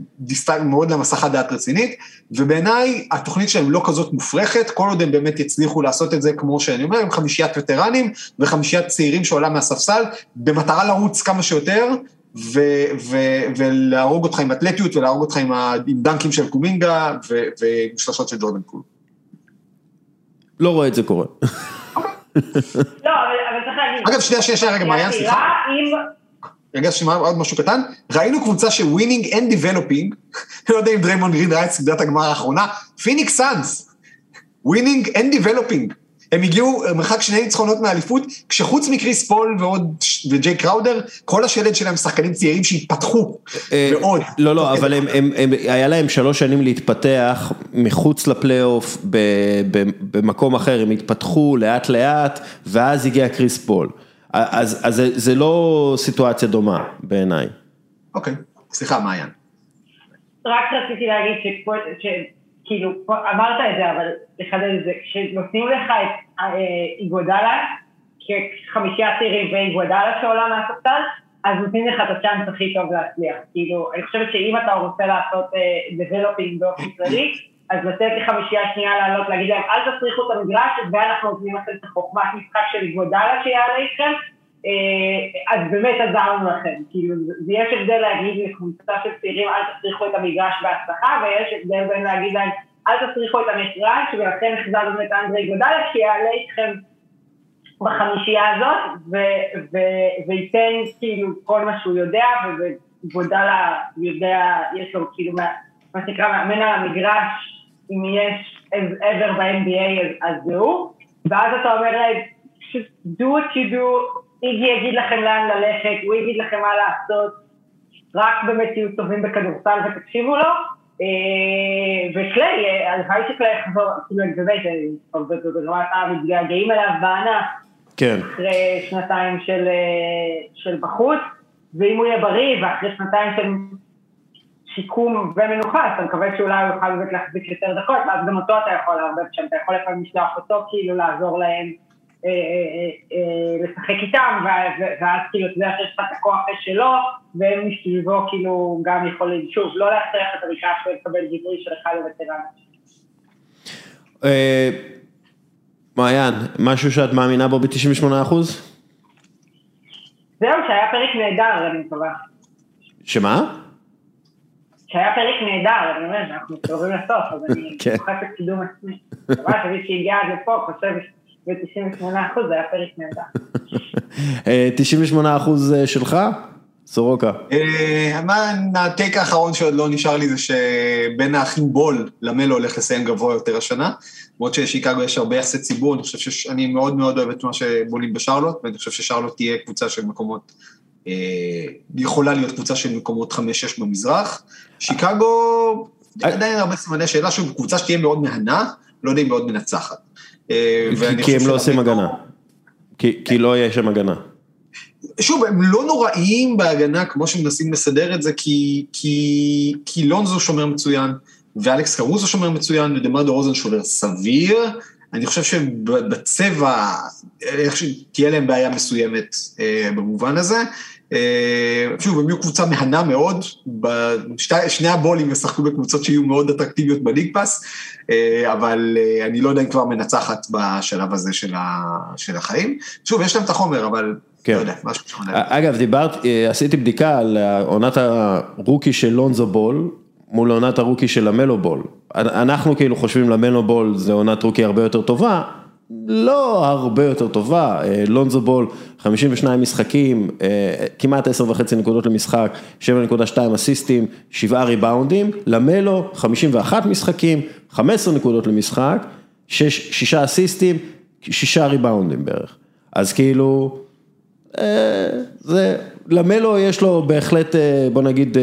מוריד להם הסחת דעת רצינית, ובעיניי התוכנית שלהם לא כזאת מופרכת, כל עוד הם באמת יצליחו לעשות את זה, כמו שאני אומר, עם חמישיית וטרנים וחמישיית צעירים שעולה מהספסל, במטרה לרוץ כמה שיותר, ו- ו- ולהרוג אותך עם אתלטיות ולהרוג אותך עם, ה- עם דנקים של קומינגה ועם שלושות של ג'ורדן קול. לא רואה את זה קורה. לא, אבל צריך להגיד. אגב, שנייה, שנייה, שנייה, רגע, מעיין, סליחה. רגע, שמע עוד משהו קטן, ראינו קבוצה של winning and developing, לא יודע אם דריימונד גרין ראה את סדרת הגמר האחרונה, פיניקס סאנס, winning and developing. הם הגיעו מרחק שני ניצחונות מאליפות, כשחוץ מכריס פול ועוד, וג'יי קראודר, כל השלד שלהם שחקנים צעירים שהתפתחו אה, מאוד. לא, לא, אבל הם, הם, הם, היה להם שלוש שנים להתפתח מחוץ לפלייאוף במקום אחר, הם התפתחו לאט לאט, ואז הגיע קריס פול. אז אז זה זה לא סיטואציה דומה בעיניי. אוקיי, סליחה, מעיין. רק רציתי להגיד שכאילו, אמרת את זה, אבל לחדד את זה, כשנותנים לך את אה, איגודלה, כחמישייה צעירים ואיגודלה שעולה מהספסל, אז נותנים לך את הצ'אנס הכי טוב להצליח. כאילו, אני חושבת שאם אתה רוצה לעשות developing אה, באופן כללי, אז לתת לחמישייה שנייה לעלות, להגיד להם, אל תסריחו את המגרש, ואנחנו נותנים לכם את החוכמת משחק של איגודלה שיעלה איתכם, אה, אז באמת עזרנו לכם. כאילו, יש הבדל להגיד לקבוצה של צעירים, אל תסריחו את המגרש בהצלחה, ויש הבדל בין להגיד להם, אל תסריחו את המגרש, ולכן החזרנו את אנדרה איגודלה, שיעלה איתכם בחמישייה הזאת, וייתן כאילו כל מה שהוא יודע, וגודלה יודע, יש לו כאילו, מה שנקרא מאמן על המגרש, אם יש ever ב-NBA אז זהו, ואז אתה אומר להם, do what you do, איגי יגיד לכם לאן ללכת, הוא יגיד לכם מה לעשות, רק באמת תהיו טובים בכדורסל ותקשיבו לו, אה, וקליי, הלוואי שקליי יחזור, כאילו באמת, ברמת המתגעגעים אליו בענף, כן. אחרי שנתיים של, אה, של בחוץ, ואם הוא יהיה בריא, ואחרי שנתיים של שיקום ומנוחה, אז אתה מקווה שאולי הוא יוכל באמת להחזיק יותר דקות, ואז גם אותו אתה יכול לערבב שם, אתה יכול לפעמים לשלוח אותו כאילו לעזור להם אה, אה, אה, לשחק איתם, ואז כאילו אתה יודע שיש לך את הכוח שלו, והם מסביבו כאילו גם יכולים, שוב, לא להכריח את המקרה ולקבל גיבוי של אחד הווטרנים. מעיין, משהו שאת מאמינה בו ב-98%? זהו, שהיה פרק נהדר, אני מקווה. שמה? שהיה פרק נהדר, אני אומר, אנחנו קרובים לסוף, אז אני [LAUGHS] דוחפת קידום עצמי. אבל תמיד שהגיע עד לפה, חושב ב-98 אחוז, זה היה פרק נהדר. 98 אה, אחוז אה, שלך? סורוקה. אה, מה, הטייק האחרון שעוד לא נשאר לי זה שבין האחים בול, למלו הולך לסיים גבוה יותר השנה. למרות ששיקגו יש הרבה יחסי ציבור, אני חושב שאני מאוד מאוד אוהב את מה שבולים בשרלוט, ואני חושב ששרלוט תהיה קבוצה של מקומות יכולה להיות קבוצה של מקומות 5-6 במזרח. שיקגו, עדיין הרבה סימני שאלה, שוב, קבוצה שתהיה מאוד מהנה, לא יודע אם מאוד מנצחת. אה, כי הם לא עושים הגנה. כי לא יהיה שם הגנה. שוב, הם לא נוראים בהגנה כמו שמנסים לסדר את זה, כי, כי, כי לונזו שומר מצוין, ואלכס קרוזו שומר מצוין, ודמר דה רוזן שומר סביר. אני חושב שבצבע, איך שתהיה להם בעיה מסוימת אה, במובן הזה. אה, שוב, הם יהיו קבוצה מהנה מאוד, בשתי, שני הבולים ישחקו בקבוצות שיהיו מאוד אטרקטיביות בליג פאס, אה, אבל אה, אני לא יודע אם כבר מנצחת בשלב הזה של, ה, של החיים. שוב, יש להם את החומר, אבל כן. לא יודע, משהו שונה. אגב, דיברת, עשיתי בדיקה על עונת הרוקי של לונזו בול, מול עונת הרוקי של המלו בול. אנחנו כאילו חושבים למלו בול זה עונת רוקי הרבה יותר טובה, לא הרבה יותר טובה, אה, לונזו בול, 52 משחקים, אה, כמעט 10 וחצי נקודות למשחק, 7.2 אסיסטים, 7 ריבאונדים, למלו, 51 משחקים, 15 נקודות למשחק, 6, 6 אסיסטים, 6 ריבאונדים בערך. אז כאילו, אה, זה, למלו יש לו בהחלט, בוא נגיד,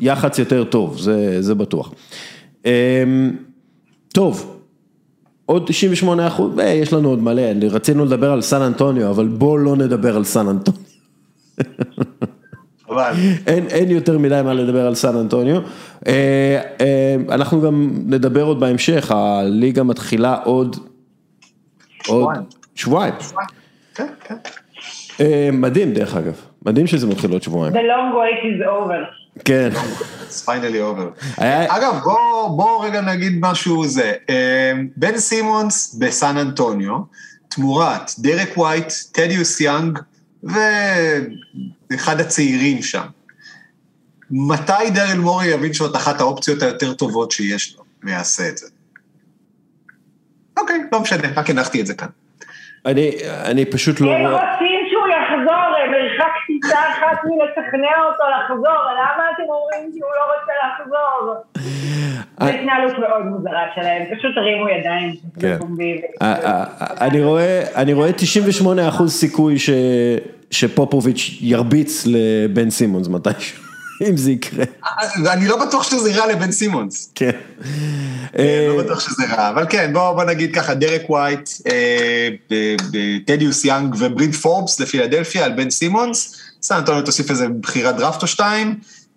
יח"צ יותר טוב, זה, זה בטוח. טוב. עוד 98 אחוז, אה, יש לנו עוד מלא, רצינו לדבר על סן אנטוניו, אבל בואו לא נדבר על סן אנטוניו. אין, אין יותר מדי מה לדבר על סן אנטוניו. אה, אה, אנחנו גם נדבר עוד בהמשך, הליגה מתחילה עוד... שבועיים. שבועיים. כן, כן. מדהים דרך אגב, מדהים שזה מתחיל עוד שבועיים. The long wait is over. כן. It's finally over. אגב, בוא רגע נגיד משהו זה. בן סימונס בסן אנטוניו, תמורת דרק ווייט, טדיוס יאנג ואחד הצעירים שם. מתי דרל מורי יבין שזאת אחת האופציות היותר טובות שיש לו, ויעשה את זה? אוקיי, לא משנה, רק הנחתי את זה כאן. אני פשוט לא... הם רוצים טיסה אחת מלשכנע אותו לחזור, למה אתם אומרים שהוא לא רוצה לחזור? זו התנהלות מאוד מוזרה שלהם, פשוט הרימו ידיים. כן. אני רואה 98 אחוז סיכוי שפופוביץ' ירביץ לבן סימונס מתישהו. אם זה יקרה. אני לא בטוח שזה רע לבן סימונס. כן. לא בטוח שזה רע, אבל כן, בוא נגיד ככה, דרק ווייט, טדיוס יאנג וברין פורבס לפילדלפיה על בן סימונס, סן אנטוניו תוסיף איזה בחירת דראפט או שתיים,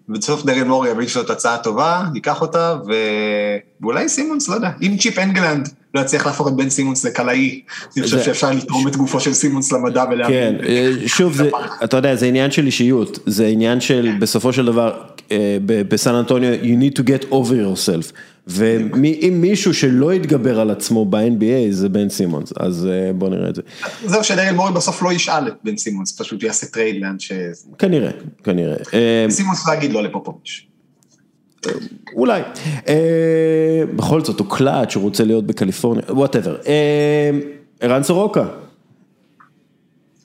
ובסוף דרל מורי יבין שזאת הצעה טובה, ייקח אותה, ואולי סימונס, לא יודע, אם צ'יפ אנגלנד לא יצליח להפוך את בן סימונס לקלעי, אני חושב שאפשר לתרום את גופו של סימונס למדע ולהבין. כן, שוב, אתה יודע, זה עניין של אישיות, זה עניין של בסופו של דבר, בסן אנטוניו, you need to get over yourself. ואם מישהו שלא יתגבר על עצמו ב-NBA זה בן סימונס, אז בוא נראה את זה. זהו שדרל מורי בסוף לא ישאל את בן סימונס, פשוט יעשה trade לאן ש... כנראה, כנראה. סימונס לא יגיד לא לפופוביץ'. אולי. בכל זאת הוא קלאץ', הוא רוצה להיות בקליפורניה, whatever. ערן סורוקה.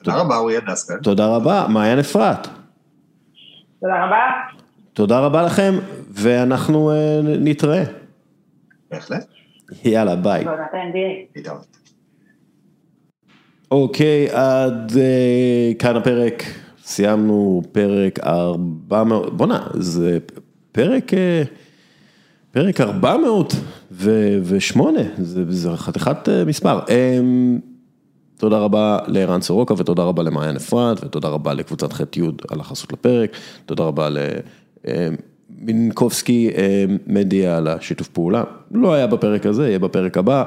תודה רבה, אוריה דסקל. תודה רבה, מעיין אפרת. תודה רבה. תודה רבה לכם, ואנחנו נתראה. בהחלט. יאללה, ביי. אוקיי, עד כאן הפרק, סיימנו פרק 400, בואנה, זה פרק, פרק 408, זה חתיכת מספר. תודה רבה לערן סורוקה ותודה רבה למעיין אפרת ותודה רבה לקבוצת ח' י' על החסות לפרק, תודה רבה למינקובסקי מדיה על השיתוף פעולה, לא היה בפרק הזה, יהיה בפרק הבא,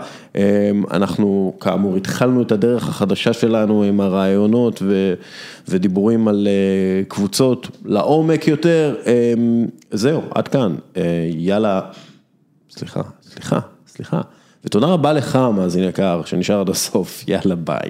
אנחנו כאמור התחלנו את הדרך החדשה שלנו עם הרעיונות ודיבורים על קבוצות לעומק יותר, זהו, עד כאן, יאללה, סליחה, סליחה, סליחה, ותודה רבה לך מאזין יקר שנשאר עד הסוף, יאללה ביי.